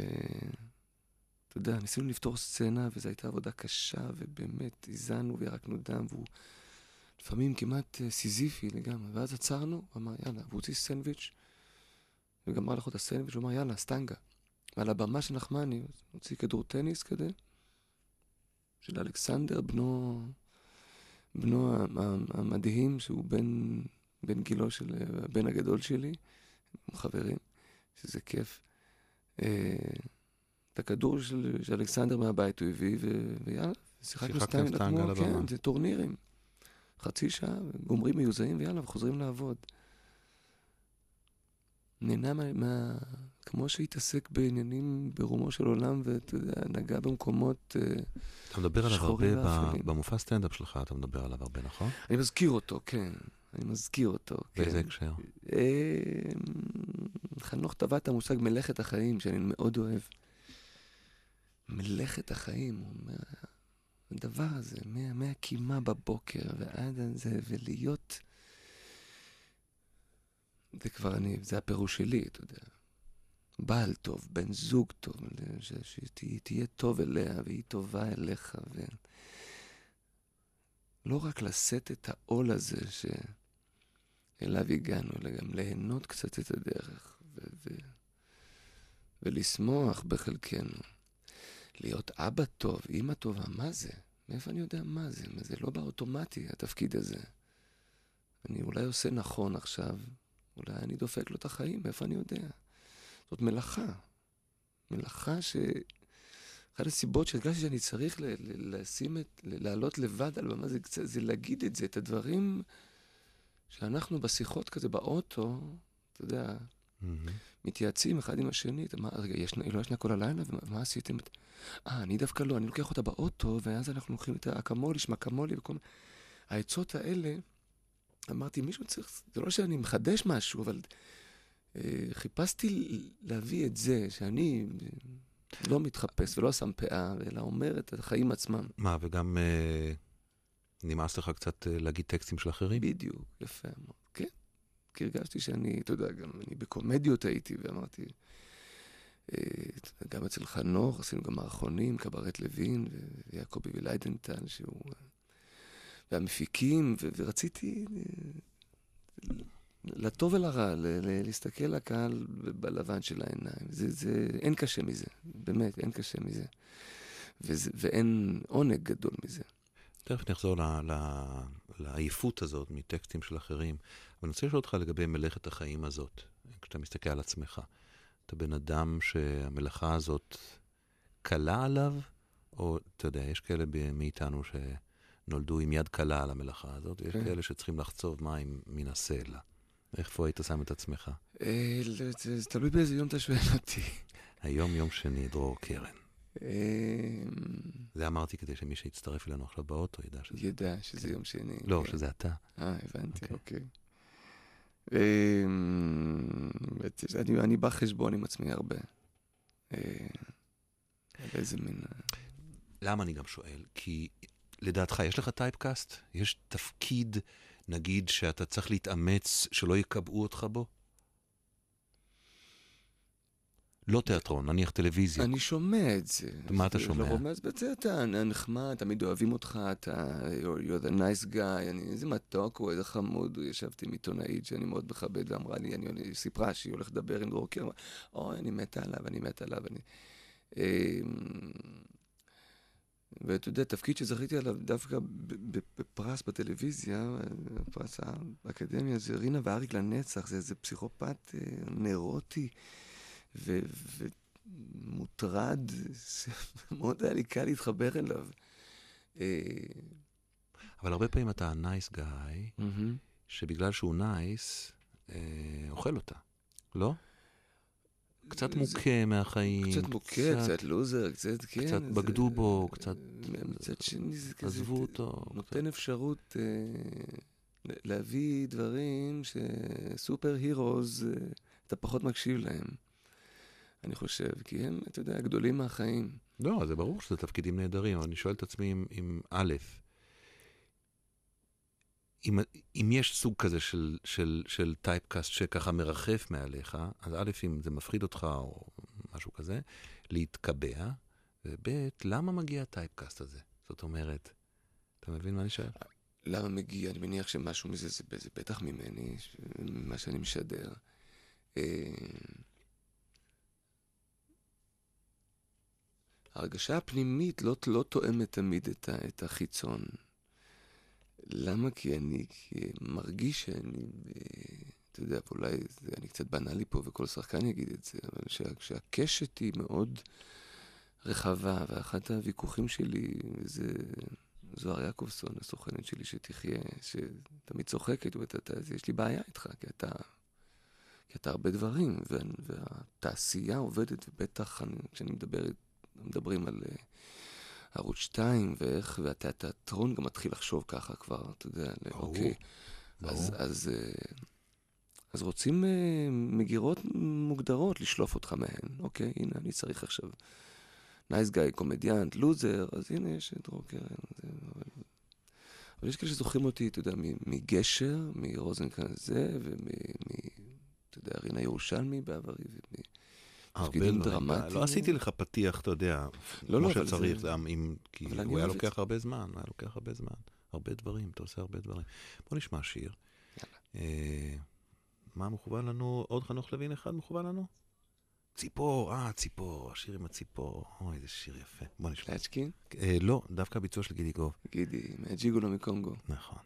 [SPEAKER 3] יודע, ניסינו לפתור סצנה, וזו הייתה עבודה קשה, ובאמת, הזענו וירקנו דם, והוא לפעמים כמעט אה, סיזיפי לגמרי. ואז עצרנו, הוא אמר, יאללה, והוא הוציא סנדוויץ', וגמר לך את הסנדוויץ', הוא אמר, יאללה, סטנגה. ועל הבמה של נחמני, הוא הוציא כדור טניס כזה, של אלכסנדר, בנו, בנו המדהים, שהוא בן, בן גילו של הבן הגדול שלי, עם חברים, שזה כיף. אה, את הכדור של, של אלכסנדר מהבית הוא הביא, ויאללה, שיחקנו סטנגה. כן, זה טורנירים. חצי שעה, גומרים מיוזעים, ויאללה, וחוזרים לעבוד. נהנה מה, מה... כמו שהתעסק בעניינים ברומו של עולם, ואתה יודע, נגע במקומות... אה,
[SPEAKER 2] אתה מדבר עליו הרבה
[SPEAKER 3] שחורים
[SPEAKER 2] ב-
[SPEAKER 3] ואפלים.
[SPEAKER 2] במופע סטנדאפ שלך, אתה מדבר עליו הרבה, נכון?
[SPEAKER 3] אני מזכיר אותו, כן. אני מזכיר אותו, כן.
[SPEAKER 2] באיזה הקשר?
[SPEAKER 3] אה, חנוך טבע את המושג מלאכת החיים, שאני מאוד אוהב. מלאכת החיים, הוא אומר, הדבר הזה, מה, מהקימה בבוקר ועד זה, ולהיות... זה כבר אני, זה הפירוש שלי, אתה יודע. בעל טוב, בן זוג טוב, שתהיה טוב אליה והיא טובה אליך, ו... לא רק לשאת את העול הזה שאליו הגענו, אלא גם ליהנות קצת את הדרך, ו... ו... ולשמוח בחלקנו. להיות אבא טוב, אימא טובה, מה זה? מאיפה אני יודע מה זה? מה זה לא באוטומטי, התפקיד הזה. אני אולי עושה נכון עכשיו, אולי אני דופק לו את החיים, מאיפה אני יודע? זאת מלאכה. מלאכה ש... אחת הסיבות שהרגשתי שאני צריך ל- ל- לשים את, ל- לעלות לבד על במה זה, זה להגיד את זה, את הדברים שאנחנו בשיחות כזה באוטו, אתה יודע. מתייעצים אחד עם השני, מה, רגע, יש, היא לא ישנה כל הלילה, ומה עשיתם? אה, אני דווקא לא, אני לוקח אותה באוטו, ואז אנחנו לוקחים את האקמולי, שמקמולי וכל מיני... העצות האלה, אמרתי, מישהו צריך, זה לא שאני מחדש משהו, אבל אה, חיפשתי להביא את זה, שאני לא מתחפש ולא שם פאה, אלא אומר את החיים עצמם.
[SPEAKER 2] מה, וגם אה, נמאס לך קצת אה, להגיד טקסטים של אחרים?
[SPEAKER 3] בדיוק, יפה מאוד. כי הרגשתי שאני, אתה יודע, גם אני בקומדיות הייתי, ואמרתי, אה, גם אצל חנוך, עשינו גם מערכונים, קברט לוין, ויעקבי וליידנטל, שהוא... והמפיקים, ו- ורציתי אה, לטוב ולרע, להסתכל לקהל בלבן של העיניים. זה, זה, אין קשה מזה, באמת, אין קשה מזה. וזה, ואין עונג גדול מזה.
[SPEAKER 2] תכף נחזור ל, ל, לעייפות הזאת מטקסטים של אחרים. אבל אני רוצה לשאול אותך לגבי מלאכת החיים הזאת, כשאתה מסתכל על עצמך. אתה בן אדם שהמלאכה הזאת קלה עליו, או אתה יודע, יש כאלה מאיתנו שנולדו עם יד קלה על המלאכה הזאת, ויש כן. כאלה שצריכים לחצוב מים מן הסלע. איפה היית שם את עצמך?
[SPEAKER 3] אה, זה תלוי באיזה יום אתה שואל אותי.
[SPEAKER 2] היום יום שני, דרור קרן. אה, זה אמרתי כדי שמי שיצטרף אלינו עכשיו באוטו ידע שזה...
[SPEAKER 3] ידע שזה יום שני.
[SPEAKER 2] לא, כן. שזה אתה.
[SPEAKER 3] אה, הבנתי, אוקיי. אוקיי. אני בא חשבון עם עצמי הרבה. אה, איזה מין...
[SPEAKER 2] למה אני גם שואל? כי לדעתך, יש לך טייפקאסט? יש תפקיד נגיד שאתה צריך להתאמץ שלא יקבעו אותך בו? לא תיאטרון, נניח טלוויזיה.
[SPEAKER 3] אני שומע את זה.
[SPEAKER 2] מה אתה שומע?
[SPEAKER 3] לא רומז בזה, אתה נחמד, תמיד אוהבים אותך, אתה, you're the nice guy, אני, איזה מתוק הוא, איזה חמוד הוא. ישבתי עם עיתונאית שאני מאוד מכבד, ואמרה לי, אני, אני סיפרה שהיא הולכת לדבר עם דרור קרמן, אוי, אני מתה עליו, אני מתה עליו, אני... אמ, ואתה יודע, תפקיד שזכיתי עליו דווקא בפרס בטלוויזיה, פרס האקדמיה, זה רינה ואריק לנצח, זה איזה פסיכופת אה, ומוטרד, *laughs* שמאוד היה לי קל להתחבר אליו. אה,
[SPEAKER 2] אבל הרבה פעמים אתה nice guy, שבגלל שהוא נייס, אה, אוכל אותה, לא? קצת מוכה מהחיים.
[SPEAKER 3] קצת מוכה, קצת לוזר, קצת, כן.
[SPEAKER 2] קצת בגדו בו, קצת...
[SPEAKER 3] מצד שני זה כזה...
[SPEAKER 2] עזבו אותו.
[SPEAKER 3] נותן אפשרות אה, להביא דברים שסופר הירוז, אה, אתה פחות מקשיב להם. אני חושב, כי הם, אתה יודע, גדולים מהחיים.
[SPEAKER 2] לא, זה ברור שזה תפקידים נהדרים, אבל אני שואל את עצמי אם א', אם, אם יש סוג כזה של, של, של טייפקאסט שככה מרחף מעליך, אז א', אם זה מפחיד אותך או משהו כזה, להתקבע, וב', למה מגיע הטייפקאסט הזה? זאת אומרת, אתה מבין מה אני שואל?
[SPEAKER 3] למה מגיע? אני מניח שמשהו מזה זה, זה בטח ממני, מה שאני משדר. ההרגשה הפנימית לא, לא תואמת תמיד את, את החיצון. למה? כי אני כי מרגיש שאני, אתה יודע, אולי זה, אני קצת בנאלי פה וכל שחקן יגיד את זה, אבל שה, שהקשת היא מאוד רחבה, ואחד הוויכוחים שלי זה זוהר יעקובסון, הסוכנת שלי שתחיה, שתמיד צוחקת, אומרת, יש לי בעיה איתך, כי אתה... כי אתה הרבה דברים, וה, והתעשייה עובדת, ובטח כשאני מדבר, מדברים על... Uh, ערוץ 2, ואיך, והתיאטרון גם מתחיל לחשוב ככה כבר, אתה יודע, ברור, אוקיי. אז, אז, אה, אז רוצים אה, מגירות מוגדרות לשלוף אותך מהן. אוקיי, הנה, אני צריך עכשיו nice guy, קומדיאנט, לוזר, אז הנה יש את. זה, אבל... יש כאלה שזוכרים אותי, אתה יודע, מגשר, מרוזנקרנץ זה, ומ... אתה יודע, רינה ירושלמי בעברי, ומתפקידים דרמטיים.
[SPEAKER 2] לא עשיתי לך פתיח, אתה יודע,
[SPEAKER 3] לא, לא,
[SPEAKER 2] כמו שצריך. כי הוא היה לוקח הרבה זמן, היה לוקח הרבה זמן. הרבה דברים, אתה עושה הרבה דברים. בוא נשמע שיר. אה, מה מכוון לנו? עוד חנוך לוין אחד מכוון לנו? ציפור, אה, ציפור, השיר עם הציפור. אוי, איזה שיר יפה. בוא נשמע.
[SPEAKER 3] לצ'קין?
[SPEAKER 2] אה, לא, דווקא הביצוע של גידי גוב.
[SPEAKER 3] גידי, מהג'יגולו מקונגו.
[SPEAKER 2] נכון.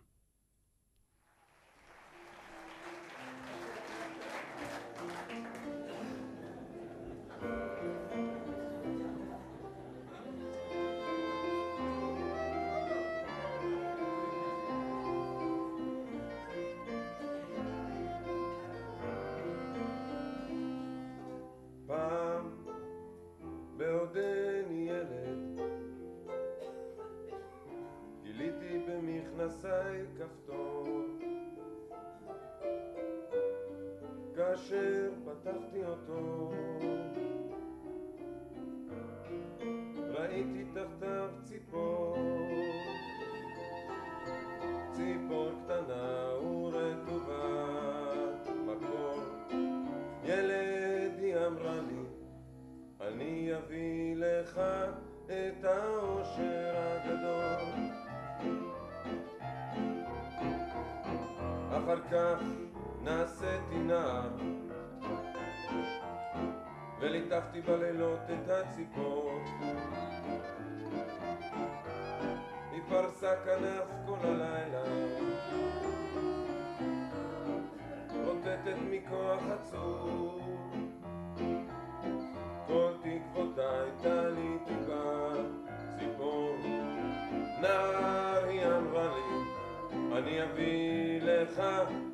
[SPEAKER 7] יביא לך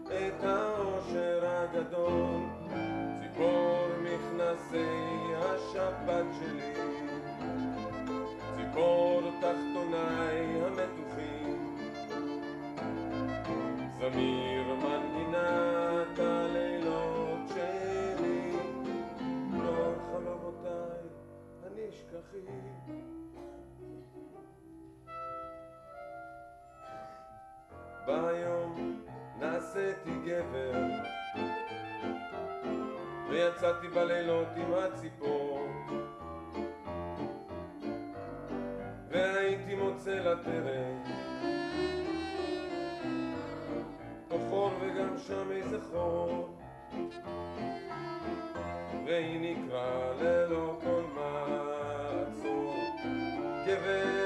[SPEAKER 7] את האושר הגדול. ציפור מכנסי השבת שלי, ציפור תחתוני המתוחים, זמיר מנגינת הלילות שלי, לא חלומותיי הנשכחים. ביום נעשיתי גבר ויצאתי בלילות עם הציפור והייתי מוצא לטרף. חור וגם שם איזה חור והיא נקרא ללא כל מעצור גבר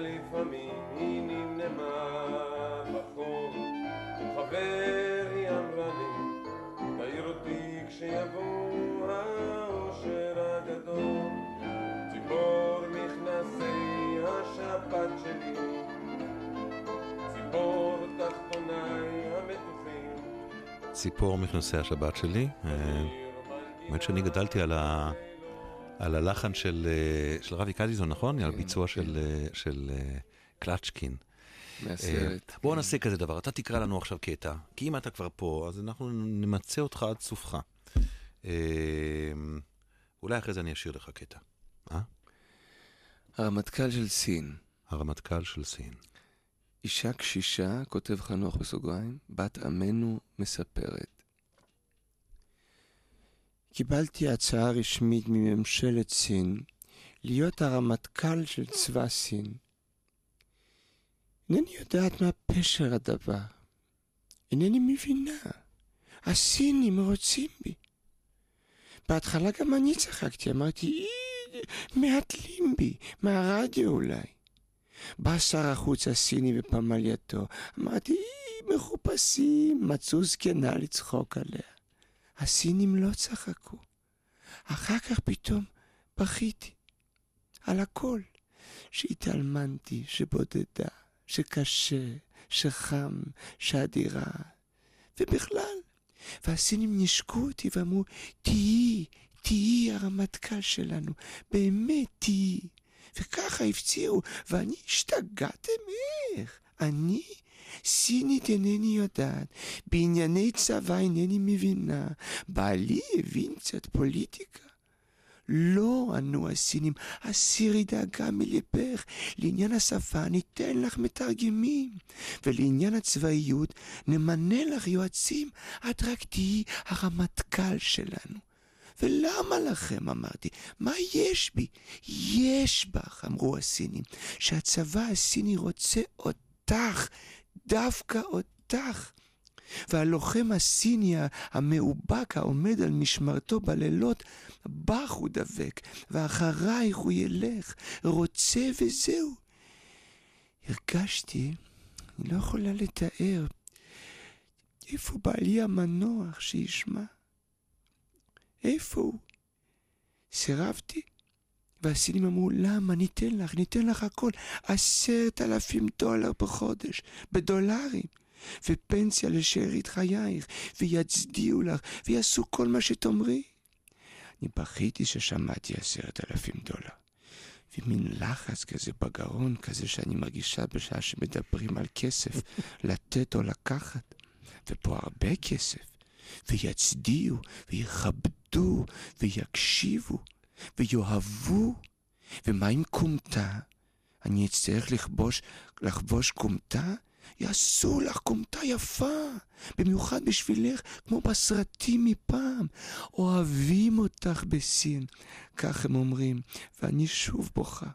[SPEAKER 7] ולפעמים היא נמנמה בחור. חבר היא אמרה לי, תעיר אותי כשיבוא האושר הגדול. ציפור מכנסי השבת שלי, ציפור תחתוניי המתוחים.
[SPEAKER 2] ציפור מכנסי השבת שלי. אה, האמת שאני גדלתי על ה... על הלחן של, אה, של רבי קדיזון, נכון? כן, על ביצוע כן. של, אה, של אה, קלצ'קין.
[SPEAKER 3] מהסרט.
[SPEAKER 2] בואו נעשה כזה דבר, אתה תקרא לנו עכשיו קטע, כי אם אתה כבר פה, אז אנחנו נמצה אותך עד סופך. אולי אחרי זה אני אשאיר לך קטע. אה?
[SPEAKER 3] הרמטכ"ל של סין.
[SPEAKER 2] הרמטכ"ל של סין.
[SPEAKER 3] אישה קשישה, כותב חנוך בסוגריים, בת עמנו מספרת. קיבלתי הצעה רשמית מממשלת סין להיות הרמטכ"ל של צבא סין. אינני יודעת מה פשר הדבר. אינני מבינה. הסינים רוצים בי. בהתחלה גם אני צחקתי, אמרתי, מהתלים בי, מהרדיו אולי. בא שר החוץ הסיני בפמלייתו, אמרתי, מחופשים, מצאו זקנה לצחוק עליה. הסינים לא צחקו. אחר כך פתאום בכיתי. על הכל. שהתאלמנתי, שבודדה, שקשה, שחם, שאדירה, ובכלל. והסינים נשקו אותי ואמרו, תהיי, תהיי הרמטכ"ל שלנו, באמת תהיי. וככה הפציעו, ואני השתגעתם איך? אני? סינית אינני יודעת, בענייני צבא אינני מבינה, בעלי הבין קצת פוליטיקה. לא, ענו הסינים, הסירי דאגה מלבך, לעניין השפה ניתן לך מתרגמים, ולעניין הצבאיות נמנה לך יועצים, את רק תהיי הרמטכ"ל שלנו. ולמה לכם? אמרתי. מה יש בי? יש בך, אמרו הסינים, שהצבא הסיני רוצה אותך, דווקא אותך. והלוחם הסיני המאובק העומד על משמרתו בלילות, בך הוא דבק, ואחרייך הוא ילך, רוצה וזהו. הרגשתי, אני לא יכולה לתאר, איפה בעלי המנוח שישמע? איפה הוא? סירבתי, והסינים אמרו, למה? ניתן לך, ניתן לך הכל. עשרת אלפים דולר בחודש, בדולרים. ופנסיה לשארית חייך, ויצדיעו לך, ויעשו כל מה שתאמרי. אני בכיתי ששמעתי עשרת אלפים דולר. ומין לחץ כזה בגרון, כזה שאני מרגישה בשעה שמדברים על כסף, *laughs* לתת או לקחת. ופה הרבה כסף. ויצדיעו, ויכבדו, ויקשיבו, ויאהבו. ומה עם כומתה? אני אצטרך לכבוש, לחבוש כומתה? יעשו לך כומתה יפה, במיוחד בשבילך, כמו בסרטים מפעם. אוהבים אותך בסין, כך הם אומרים, ואני שוב בוכה.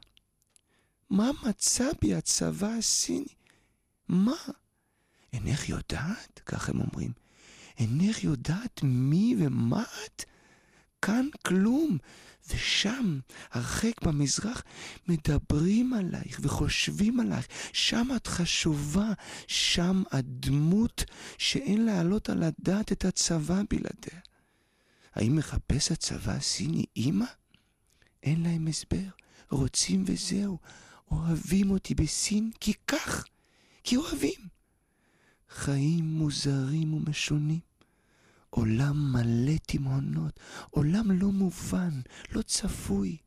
[SPEAKER 3] מה מצא בי הצבא הסיני? מה? אינך יודעת? כך הם אומרים. אינך יודעת מי ומה את? כאן כלום, ושם, הרחק במזרח, מדברים עלייך וחושבים עלייך. שם את חשובה, שם הדמות שאין להעלות על הדעת את הצבא בלעדיה. האם מחפש הצבא הסיני אימא? אין להם הסבר, רוצים וזהו. אוהבים אותי בסין כי כך, כי אוהבים. חיים מוזרים ומשונים. עולם מלא תימהונות, עולם לא מובן, לא צפוי,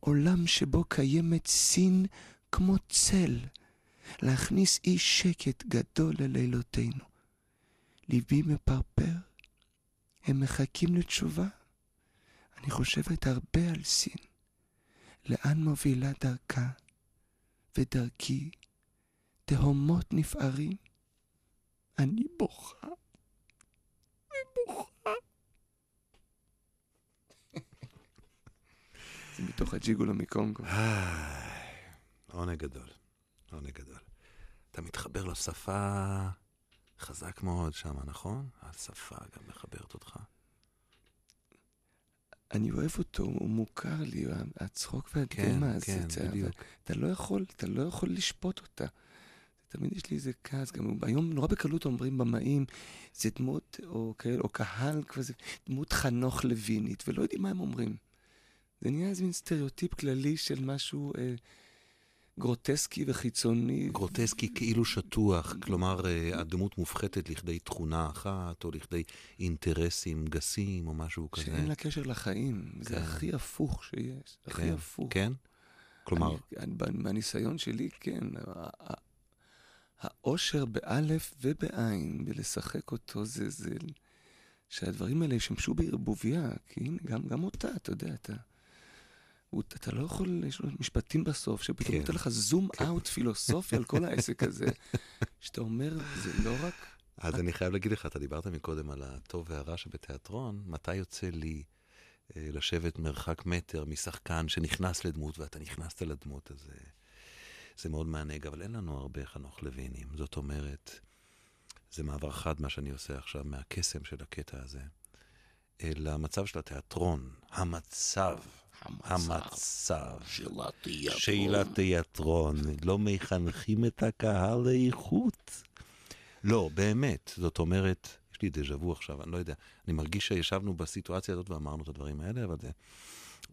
[SPEAKER 3] עולם שבו קיימת סין כמו צל, להכניס אי שקט גדול ללילותינו. ליבי מפרפר, הם מחכים לתשובה. אני חושבת הרבה על סין, לאן מובילה דרכה ודרכי, תהומות נפערים. אני בוכה. זה מתוך הג'יגולו מקונגו.
[SPEAKER 2] עונג גדול, עונג גדול. אתה מתחבר לשפה חזק מאוד שם, נכון? השפה גם מחברת אותך.
[SPEAKER 3] אני אוהב אותו, הוא מוכר לי, הצחוק והדמע הזה.
[SPEAKER 2] כן, בדיוק.
[SPEAKER 3] אתה לא יכול, אתה לא יכול לשפוט אותה. תמיד יש לי איזה כעס, גם היום נורא בקלות אומרים במאים, זה דמות, או כאלה, או קהל כזה, דמות חנוך לוינית, ולא יודעים מה הם אומרים. זה נהיה איזה מין סטריאוטיפ כללי של משהו אה, גרוטסקי וחיצוני.
[SPEAKER 2] גרוטסקי כאילו שטוח, כלומר אה, הדמות מופחתת לכדי תכונה אחת, או לכדי אינטרסים גסים, או משהו כזה.
[SPEAKER 3] שאין לה קשר לחיים. זה
[SPEAKER 2] כן.
[SPEAKER 3] הכי הפוך שיש. הכי
[SPEAKER 2] כן,
[SPEAKER 3] הפוך.
[SPEAKER 2] כן? כלומר,
[SPEAKER 3] אני, אני, מהניסיון שלי, כן. האושר באלף ובעין, בלשחק אותו, זה, זה... שהדברים האלה ישמשו בערבוביה, כי הנה, גם, גם אותה, אתה יודע, אתה... הוא- אתה לא יכול, יש לו משפטים בסוף, שפתאום
[SPEAKER 2] כן.
[SPEAKER 3] נותן לך זום אאוט פילוסופי על כל העסק הזה, *laughs* שאתה אומר, זה לא רק...
[SPEAKER 2] אז אני חייב להגיד לך, אתה דיברת מקודם על הטוב והרע שבתיאטרון, מתי יוצא לי אה, לשבת מרחק מטר משחקן שנכנס לדמות, ואתה נכנסת לדמות, אז אה, זה מאוד מענג, אבל אין לנו הרבה חנוך לוינים. זאת אומרת, זה מעבר חד מה שאני עושה עכשיו מהקסם של הקטע הזה, אל המצב של התיאטרון, המצב. המצב. שאלת תיאטרון. לא מחנכים את הקהל לאיכות. לא, באמת. זאת אומרת, יש לי דז'ה וו עכשיו, אני לא יודע. אני מרגיש שישבנו בסיטואציה הזאת ואמרנו את הדברים האלה, אבל זה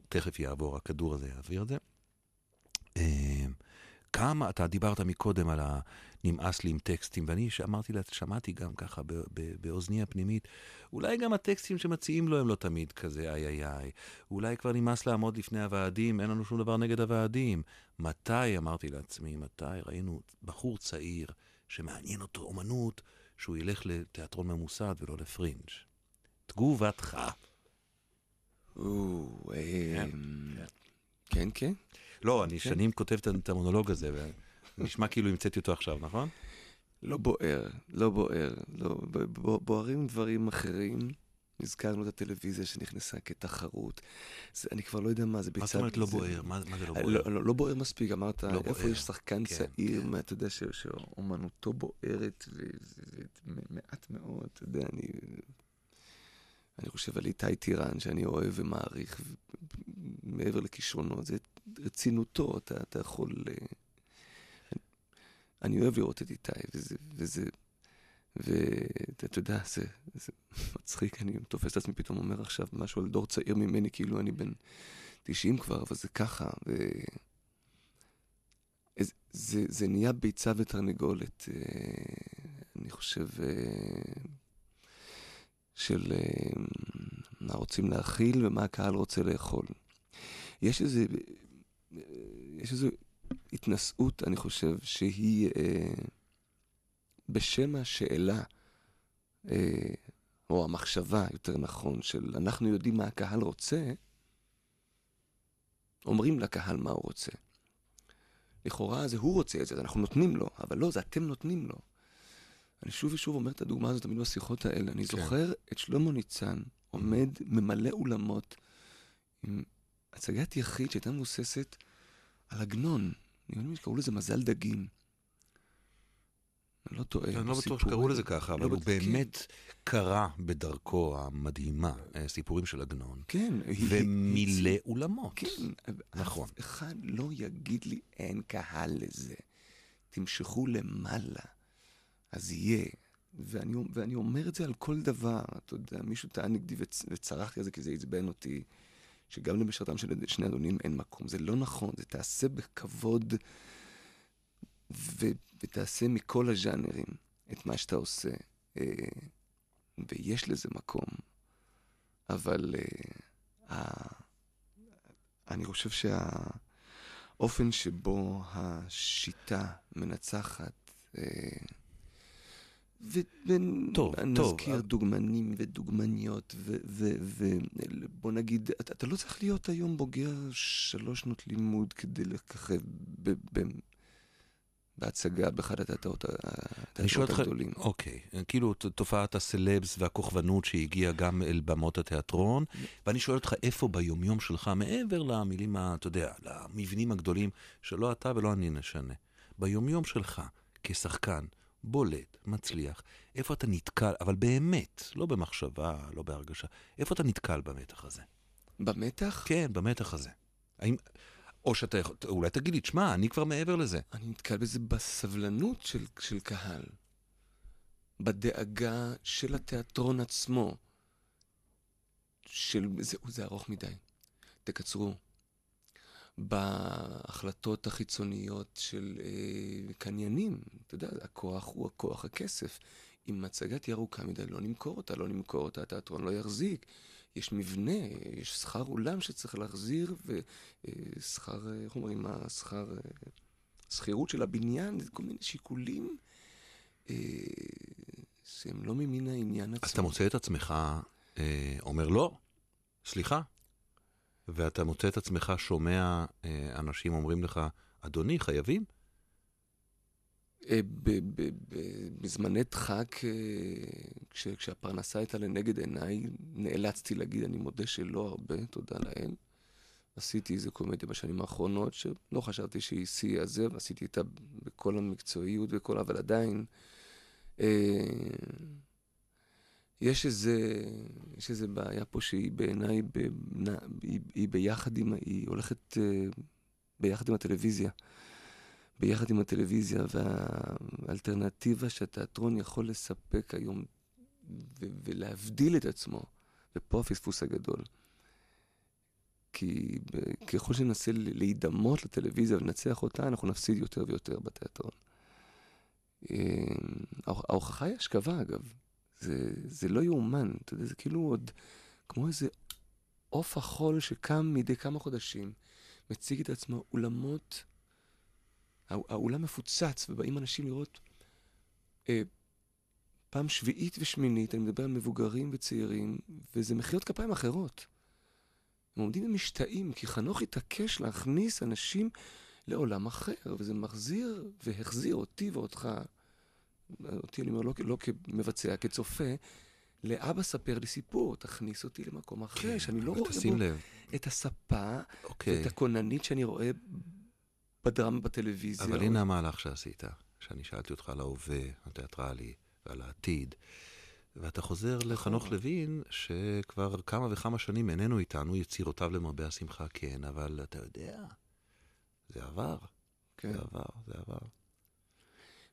[SPEAKER 2] תכף יעבור, הכדור הזה יעביר את זה. כמה, אתה דיברת מקודם על הנמאס לי עם טקסטים, ואני אמרתי לה, שמעתי גם ככה באוזני הפנימית, אולי גם הטקסטים שמציעים לו הם לא תמיד כזה איי איי איי. אולי כבר נמאס לעמוד לפני הוועדים, אין לנו שום דבר נגד הוועדים. מתי, אמרתי לעצמי, מתי ראינו בחור צעיר שמעניין אותו אומנות, שהוא ילך לתיאטרון ממוסד ולא לפרינג'. תגובתך.
[SPEAKER 3] אה, כן, כן.
[SPEAKER 2] לא, אני כן. שנים כותב את המונולוג הזה, ונשמע כאילו המצאתי אותו עכשיו, נכון?
[SPEAKER 3] לא בוער, לא בוער. לא, בוערים דברים אחרים. הזכרנו את הטלוויזיה שנכנסה כתחרות. זה, אני כבר לא יודע מה זה
[SPEAKER 2] ביצה... מה זאת אומרת לא בוער? מה, מה זה לא בוער?
[SPEAKER 3] לא, לא, לא בוער מספיק, אמרת, לא איפה בוער. יש שחקן כן, צעיר, כן. מה, אתה יודע, שאומנותו בוערת, ומעט מאוד, אתה יודע, אני... אני חושב על איתי טירן, שאני אוהב ומעריך, מעבר לכישרונות, זה רצינותו, אתה, אתה יכול... אה, אני אוהב לראות את איתי, וזה, וזה, ואתה יודע, זה, זה מצחיק, אני תופס את עצמי פתאום אומר עכשיו משהו על דור צעיר ממני, כאילו אני בן 90 כבר, אבל זה ככה, ו... זה, זה נהיה ביצה ותרנגולת, אה, אני חושב, אה, של מה רוצים להכיל ומה הקהל רוצה לאכול. יש איזה, יש איזו התנשאות, אני חושב, שהיא אה, בשם השאלה, אה, או המחשבה, יותר נכון, של אנחנו יודעים מה הקהל רוצה, אומרים לקהל מה הוא רוצה. לכאורה זה הוא רוצה את זה, אנחנו נותנים לו, אבל לא, זה אתם נותנים לו. אני שוב ושוב אומר את הדוגמה הזאת תמיד בשיחות האלה. אני כן. זוכר את שלמה ניצן עומד, ממלא אולמות, עם הצגת יחיד שהייתה מבוססת על עגנון. אני חושב שקראו לזה מזל דגים. אני לא טועה.
[SPEAKER 2] אני לא בטוח שקראו לזה ככה, אבל לא הוא באמת קרא בדרכו המדהימה אה, סיפורים של עגנון.
[SPEAKER 3] כן.
[SPEAKER 2] ומילא אולמות.
[SPEAKER 3] כן. נכון. אף אחד לא יגיד לי אין קהל לזה. תמשכו למעלה, אז יהיה. ואני, ואני אומר את זה על כל דבר. אתה יודע, מישהו טען נגדי וצ, וצרחתי על זה כי זה עצבן אותי. שגם למשרתם של שני אדונים אין מקום. זה לא נכון, זה תעשה בכבוד ו, ותעשה מכל הז'אנרים את מה שאתה עושה. אה, ויש לזה מקום. אבל אה, אני חושב שהאופן שבו השיטה מנצחת אה, ונזכיר דוגמנים ודוגמניות, ובוא נגיד, אתה, אתה לא צריך להיות היום בוגר שלוש שנות לימוד כדי לככב בהצגה באחד התיאטרות הגדולים.
[SPEAKER 2] אוקיי, כאילו תופעת הסלבס והכוכבנות שהגיעה גם אל במות התיאטרון, ואני שואל אותך, איפה ביומיום שלך, מעבר למילים, אתה יודע, למבנים הגדולים, שלא אתה ולא אני נשנה, ביומיום שלך, כשחקן, בולט, מצליח, איפה אתה נתקל, אבל באמת, לא במחשבה, לא בהרגשה, איפה אתה נתקל במתח הזה?
[SPEAKER 3] במתח?
[SPEAKER 2] כן, במתח הזה. האם... או שאתה יכול, אולי תגיד לי, תשמע, אני כבר מעבר לזה.
[SPEAKER 3] אני נתקל בזה בסבלנות של, של קהל, בדאגה של התיאטרון עצמו, של זהו, זה ארוך מדי, תקצרו. בהחלטות החיצוניות של אה, קניינים. אתה יודע, הכוח הוא הכוח הכסף. אם מצגה תהיה ארוכה מדי, לא נמכור אותה, לא נמכור אותה, התיאטרון לא יחזיק. יש מבנה, יש שכר אולם שצריך להחזיר, ושכר, אה, איך אומרים, השכר, אה, שכירות של הבניין, זה כל מיני שיקולים אה, שהם לא ממין העניין עצמו.
[SPEAKER 2] אז אתה מוצא את עצמך אה, אומר לא, סליחה, ואתה מוצא את עצמך שומע אה, אנשים אומרים לך, אדוני, חייבים?
[SPEAKER 3] אה, בזמני דחק, אה, כשהפרנסה הייתה לנגד עיניי, נאלצתי להגיד, אני מודה שלא הרבה, תודה לאל. עשיתי איזה קומדיה בשנים האחרונות, שלא חשבתי שהיא שיא הזה, ועשיתי איתה בכל המקצועיות וכל, אבל עדיין... יש איזה, יש איזה בעיה פה שהיא בעיניי, היא, היא ביחד עם, היא הולכת uh, ביחד עם הטלוויזיה. ביחד עם הטלוויזיה, והאלטרנטיבה שהתיאטרון יכול לספק היום ו- ולהבדיל את עצמו, ופה הפספוס הגדול. כי ככל שננסה להידמות לטלוויזיה ולנצח אותה, אנחנו נפסיד יותר ויותר בתיאטרון. אמ, ההוכחה היא השכבה, אגב. זה, זה לא יאומן, אתה יודע, זה כאילו עוד כמו איזה עוף החול שקם מדי כמה חודשים, מציג את עצמו אולמות, האולם מפוצץ, ובאים אנשים לראות אה, פעם שביעית ושמינית, אני מדבר על מבוגרים וצעירים, וזה מחיאות כפיים אחרות. הם עומדים ומשתאים, כי חנוך התעקש להכניס אנשים לעולם אחר, וזה מחזיר והחזיר אותי ואותך, אותי אני אומר לא, לא כמבצע, כצופה, לאבא ספר לי סיפור, תכניס אותי למקום אחר, כן, שאני לא רואה בו לב. את הספה, אוקיי. ואת הכוננית שאני רואה בדרמה בטלוויזיה.
[SPEAKER 2] אבל הנה המהלך שעשית, שאני שאלתי אותך על ההווה התיאטרלי ועל העתיד. ואתה חוזר נכון. לחנוך לוין, שכבר כמה וכמה שנים איננו איתנו, יצירותיו למרבה השמחה כן, אבל אתה יודע, זה עבר. כן. זה עבר, זה עבר.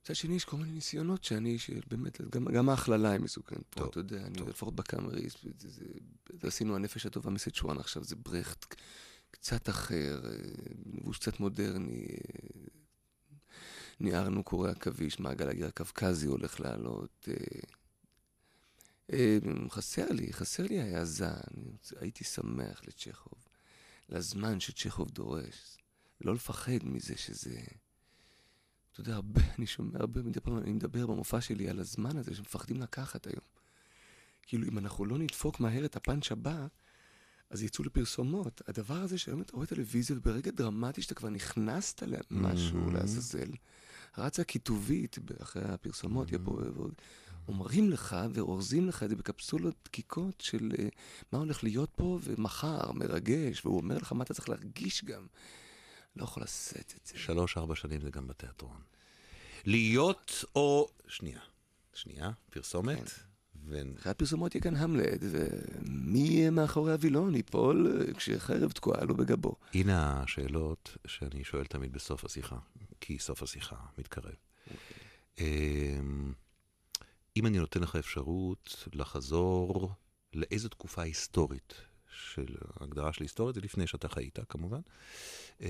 [SPEAKER 3] מצד שני, יש כל מיני ניסיונות שאני, שבאמת, גם, גם ההכללה היא מסוכנת פה, אתה יודע, אני לפחות בקאמריס, עשינו הנפש הטובה מסצ'ואן עכשיו, זה ברכט קצת אחר, לבוש קצת מודרני, ניערנו קורי עכביש, מעגל הגיר הקווקזי הולך לעלות. אה, אה, חסר לי, חסר לי העזה, הייתי שמח לצ'כוב, לזמן שצ'כוב דורש, לא לפחד מזה שזה... אתה יודע, הרבה, *laughs* אני שומע הרבה, מדי פעם אני מדבר במופע שלי על הזמן הזה שמפחדים לקחת היום. כאילו, אם אנחנו לא נדפוק מהר את הפאנץ' הבא, אז יצאו לפרסומות. הדבר הזה שהיום אתה רואה טלוויזיה, וברגע דרמטי שאתה כבר נכנסת למשהו, mm-hmm. לעזאזל, רצה כיתובית אחרי הפרסומות, mm-hmm. אומרים לך ואורזים לך את זה בקפסולות דקיקות של uh, מה הולך להיות פה, ומחר, מרגש, והוא אומר לך מה אתה צריך להרגיש גם. לא יכול לשאת את זה.
[SPEAKER 2] שלוש-ארבע שנים זה גם בתיאטרון. להיות או... שנייה, שנייה, פרסומת. כן.
[SPEAKER 3] ו... אחרי הפרסומות יהיה כאן המלט, ומי יהיה מאחורי הווילון ייפול כשחרב תקועה לו בגבו.
[SPEAKER 2] הנה השאלות שאני שואל תמיד בסוף השיחה, כי סוף השיחה מתקרב. Okay. אוקיי. אמ, אם אני נותן לך אפשרות לחזור לאיזו תקופה היסטורית של הגדרה של היסטורית, זה לפני שאתה חיית כמובן, אמ,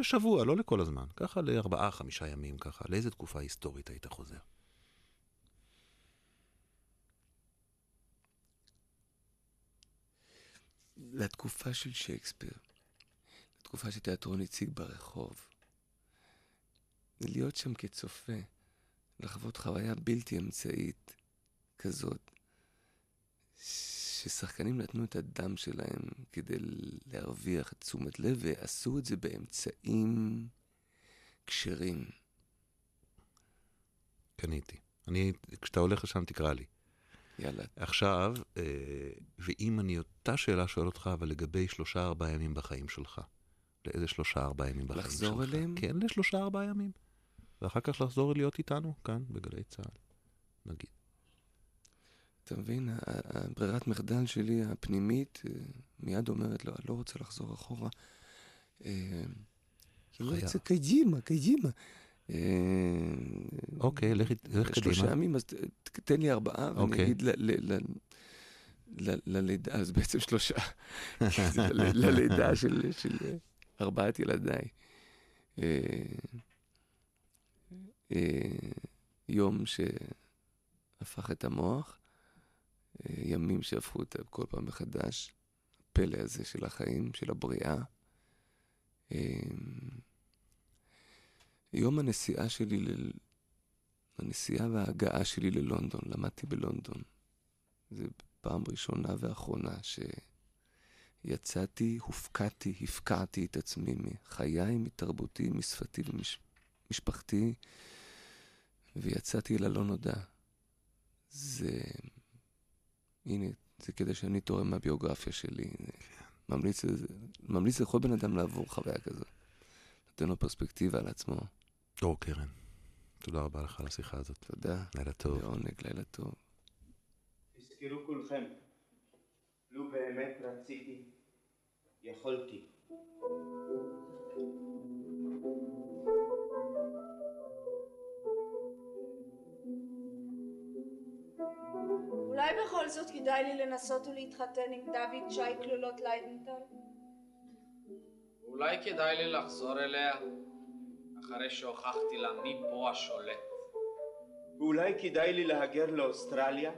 [SPEAKER 2] לשבוע, לא לכל הזמן, ככה לארבעה, חמישה ימים, ככה, לאיזה תקופה היסטורית היית חוזר?
[SPEAKER 3] לתקופה של שייקספיר, לתקופה שתיאטרון הציג ברחוב. להיות שם כצופה, לחוות חוויה בלתי אמצעית כזאת, ששחקנים נתנו את הדם שלהם כדי להרוויח את תשומת לב, ועשו את זה באמצעים כשרים.
[SPEAKER 2] קניתי. אני, כשאתה הולך לשם תקרא לי.
[SPEAKER 3] יאללה.
[SPEAKER 2] עכשיו, אה, ואם אני אותה שאלה שואל אותך, אבל לגבי שלושה ארבעה ימים בחיים שלך. לאיזה שלושה ארבעה ימים בחיים
[SPEAKER 3] שלך? לחזור אליהם?
[SPEAKER 2] כן, לשלושה ארבעה ימים. ואחר כך לחזור להיות איתנו, כאן, בגלי צה"ל, נגיד.
[SPEAKER 3] אתה מבין, ברירת מחדל שלי הפנימית אה, מיד אומרת, לא, אני לא רוצה לחזור אחורה. אה, חיה. קדימה, קדימה.
[SPEAKER 2] אה, אוקיי, לך קדימה.
[SPEAKER 3] שלושה ימים, אז תן לי ארבעה, ואני אוקיי. אגיד ללידה, אז בעצם שלושה. *laughs* ללידה של ארבעת ילדיי. יום שהפך את המוח, ימים שהפכו אותה כל פעם מחדש, הפלא הזה של החיים, של הבריאה. יום הנסיעה שלי, ל... הנסיעה וההגעה שלי ללונדון, למדתי בלונדון. זו פעם ראשונה ואחרונה שיצאתי, הופקעתי, הפקעתי את עצמי מחיי, מתרבותי, משפתי ומשפחתי, ויצאתי אל הלא נודע. זה... הנה, זה כדי שאני תורם מהביוגרפיה שלי. ממליץ, ממליץ לכל בן אדם לעבור חוויה כזאת. נותן לו פרספקטיבה על עצמו.
[SPEAKER 2] דור קרן, תודה רבה לך על השיחה הזאת.
[SPEAKER 3] תודה.
[SPEAKER 2] לילה טוב.
[SPEAKER 3] לעונג, לילה טוב.
[SPEAKER 8] תזכרו כולכם, לו באמת רציתי, יכולתי.
[SPEAKER 9] אולי בכל זאת כדאי לי לנסות ולהתחתן עם דוד שי כלולות ליידנטל?
[SPEAKER 10] אולי כדאי לי לחזור אליה, אחרי שהוכחתי לה מי פה השולט.
[SPEAKER 8] ואולי כדאי לי להגר לאוסטרליה,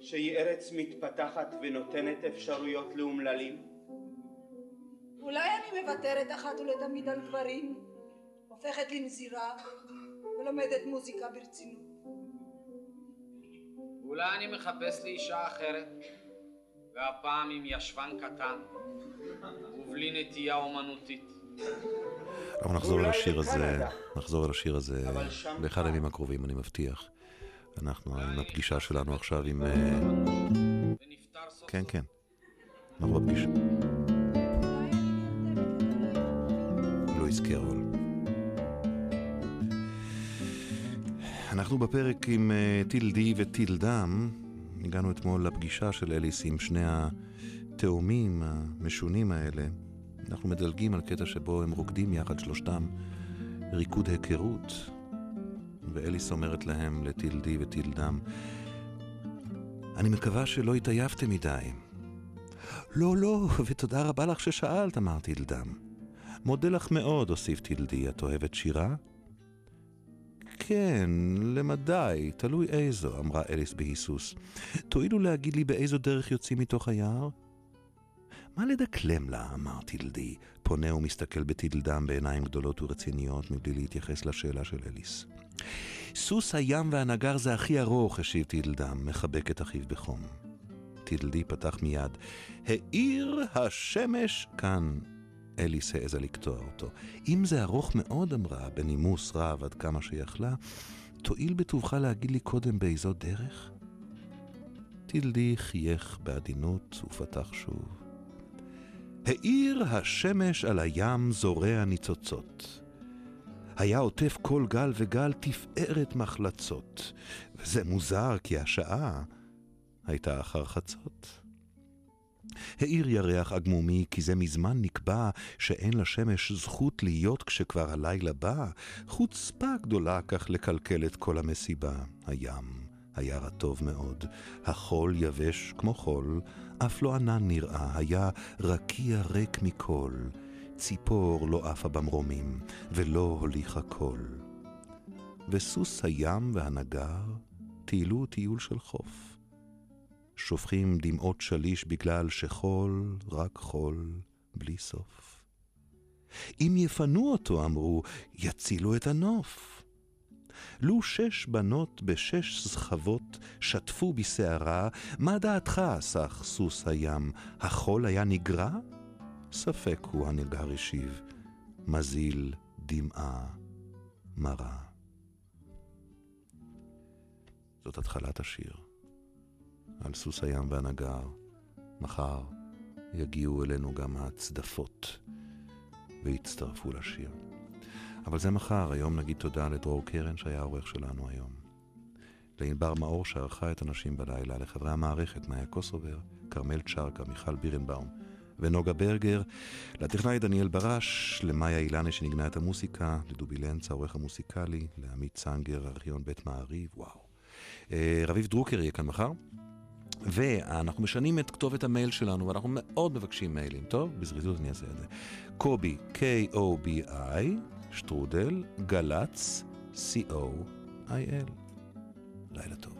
[SPEAKER 8] שהיא ארץ מתפתחת ונותנת אפשרויות לאומללים?
[SPEAKER 9] אולי אני מוותרת אחת ולתמיד על גברים, הופכת לנזירה ולומדת מוזיקה ברצינות.
[SPEAKER 10] אולי אני מחפש לי אישה אחרת, והפעם עם ישבן קטן, ובלי נטייה אומנותית.
[SPEAKER 2] אנחנו נחזור אל השיר הזה, נחזור אל השיר הזה באחד הימים הקרובים, אני מבטיח. אנחנו עם הפגישה שלנו עכשיו עם... אה, כן, כן, אנחנו בפגישה. לואיס קרול. אנחנו בפרק עם uh, טילדי וטילדם. הגענו אתמול לפגישה של אליס עם שני התאומים המשונים האלה. אנחנו מדלגים על קטע שבו הם רוקדים יחד שלושתם ריקוד היכרות, ואליס אומרת להם, לטילדי וטילדם, אני מקווה שלא התעייפתם מדי. לא, לא, ותודה רבה לך ששאלת, אמר טילדם. מודה לך מאוד, הוסיף טילדי, את אוהבת שירה? כן, למדי, תלוי איזו, אמרה אליס בהיסוס. תואילו להגיד לי באיזו דרך יוצאים מתוך היער? מה לדקלם לה? אמר טילדי, פונה ומסתכל בטילדם בעיניים גדולות ורציניות מבלי להתייחס לשאלה של אליס. סוס הים והנגר זה הכי ארוך, השיב טילדם, מחבק את אחיו בחום. טילדי פתח מיד. האיר השמש כאן. אליס העזה לקטוע אותו. אם זה ארוך מאוד, אמרה, בנימוס רב עד כמה שיכלה, תואיל בטובך להגיד לי קודם באיזו דרך? טילדי חייך בעדינות ופתח שוב. האיר השמש על הים זורע ניצוצות. היה עוטף כל גל וגל תפארת מחלצות, וזה מוזר כי השעה הייתה אחר חצות. האיר ירח עגמומי, כי זה מזמן נקבע שאין לשמש זכות להיות כשכבר הלילה בא. חוצפה גדולה כך לקלקל את כל המסיבה. הים היה רטוב מאוד, החול יבש כמו חול, אף לא ענן נראה, היה רקיע ריק מכל. ציפור לא עפה במרומים, ולא הוליכה קול. וסוס הים והנגר טיילו טיול של חוף. שופכים דמעות שליש בגלל שחול, רק חול, בלי סוף. אם יפנו אותו, אמרו, יצילו את הנוף. לו שש בנות בשש סחבות שטפו בסערה, מה דעתך, סך סוס הים, החול היה נגרע? ספק הוא הנגר השיב, מזיל דמעה מרה. זאת התחלת השיר. על סוס הים והנגר. מחר יגיעו אלינו גם הצדפות ויצטרפו לשיר. אבל זה מחר, היום נגיד תודה לדרור קרן שהיה העורך שלנו היום. לענבר מאור שערכה את הנשים בלילה, לחברי המערכת, מאיה קוסובר, כרמל צ'רקה, מיכל בירנבאום ונוגה ברגר, לטכנאי דניאל ברש, למאיה אילני שניגנה את המוסיקה, לדובי לנץ, העורך המוסיקלי, לעמית צנגר, ארכיון בית מעריב, וואו. אה, רביב דרוקר יהיה כאן מחר. ואנחנו משנים את כתובת המייל שלנו, ואנחנו מאוד מבקשים מיילים, טוב? בזריזות אני אעשה את זה. קובי, K-O-B-I, שטרודל, גל"צ, C-O-I-L. לילה טוב.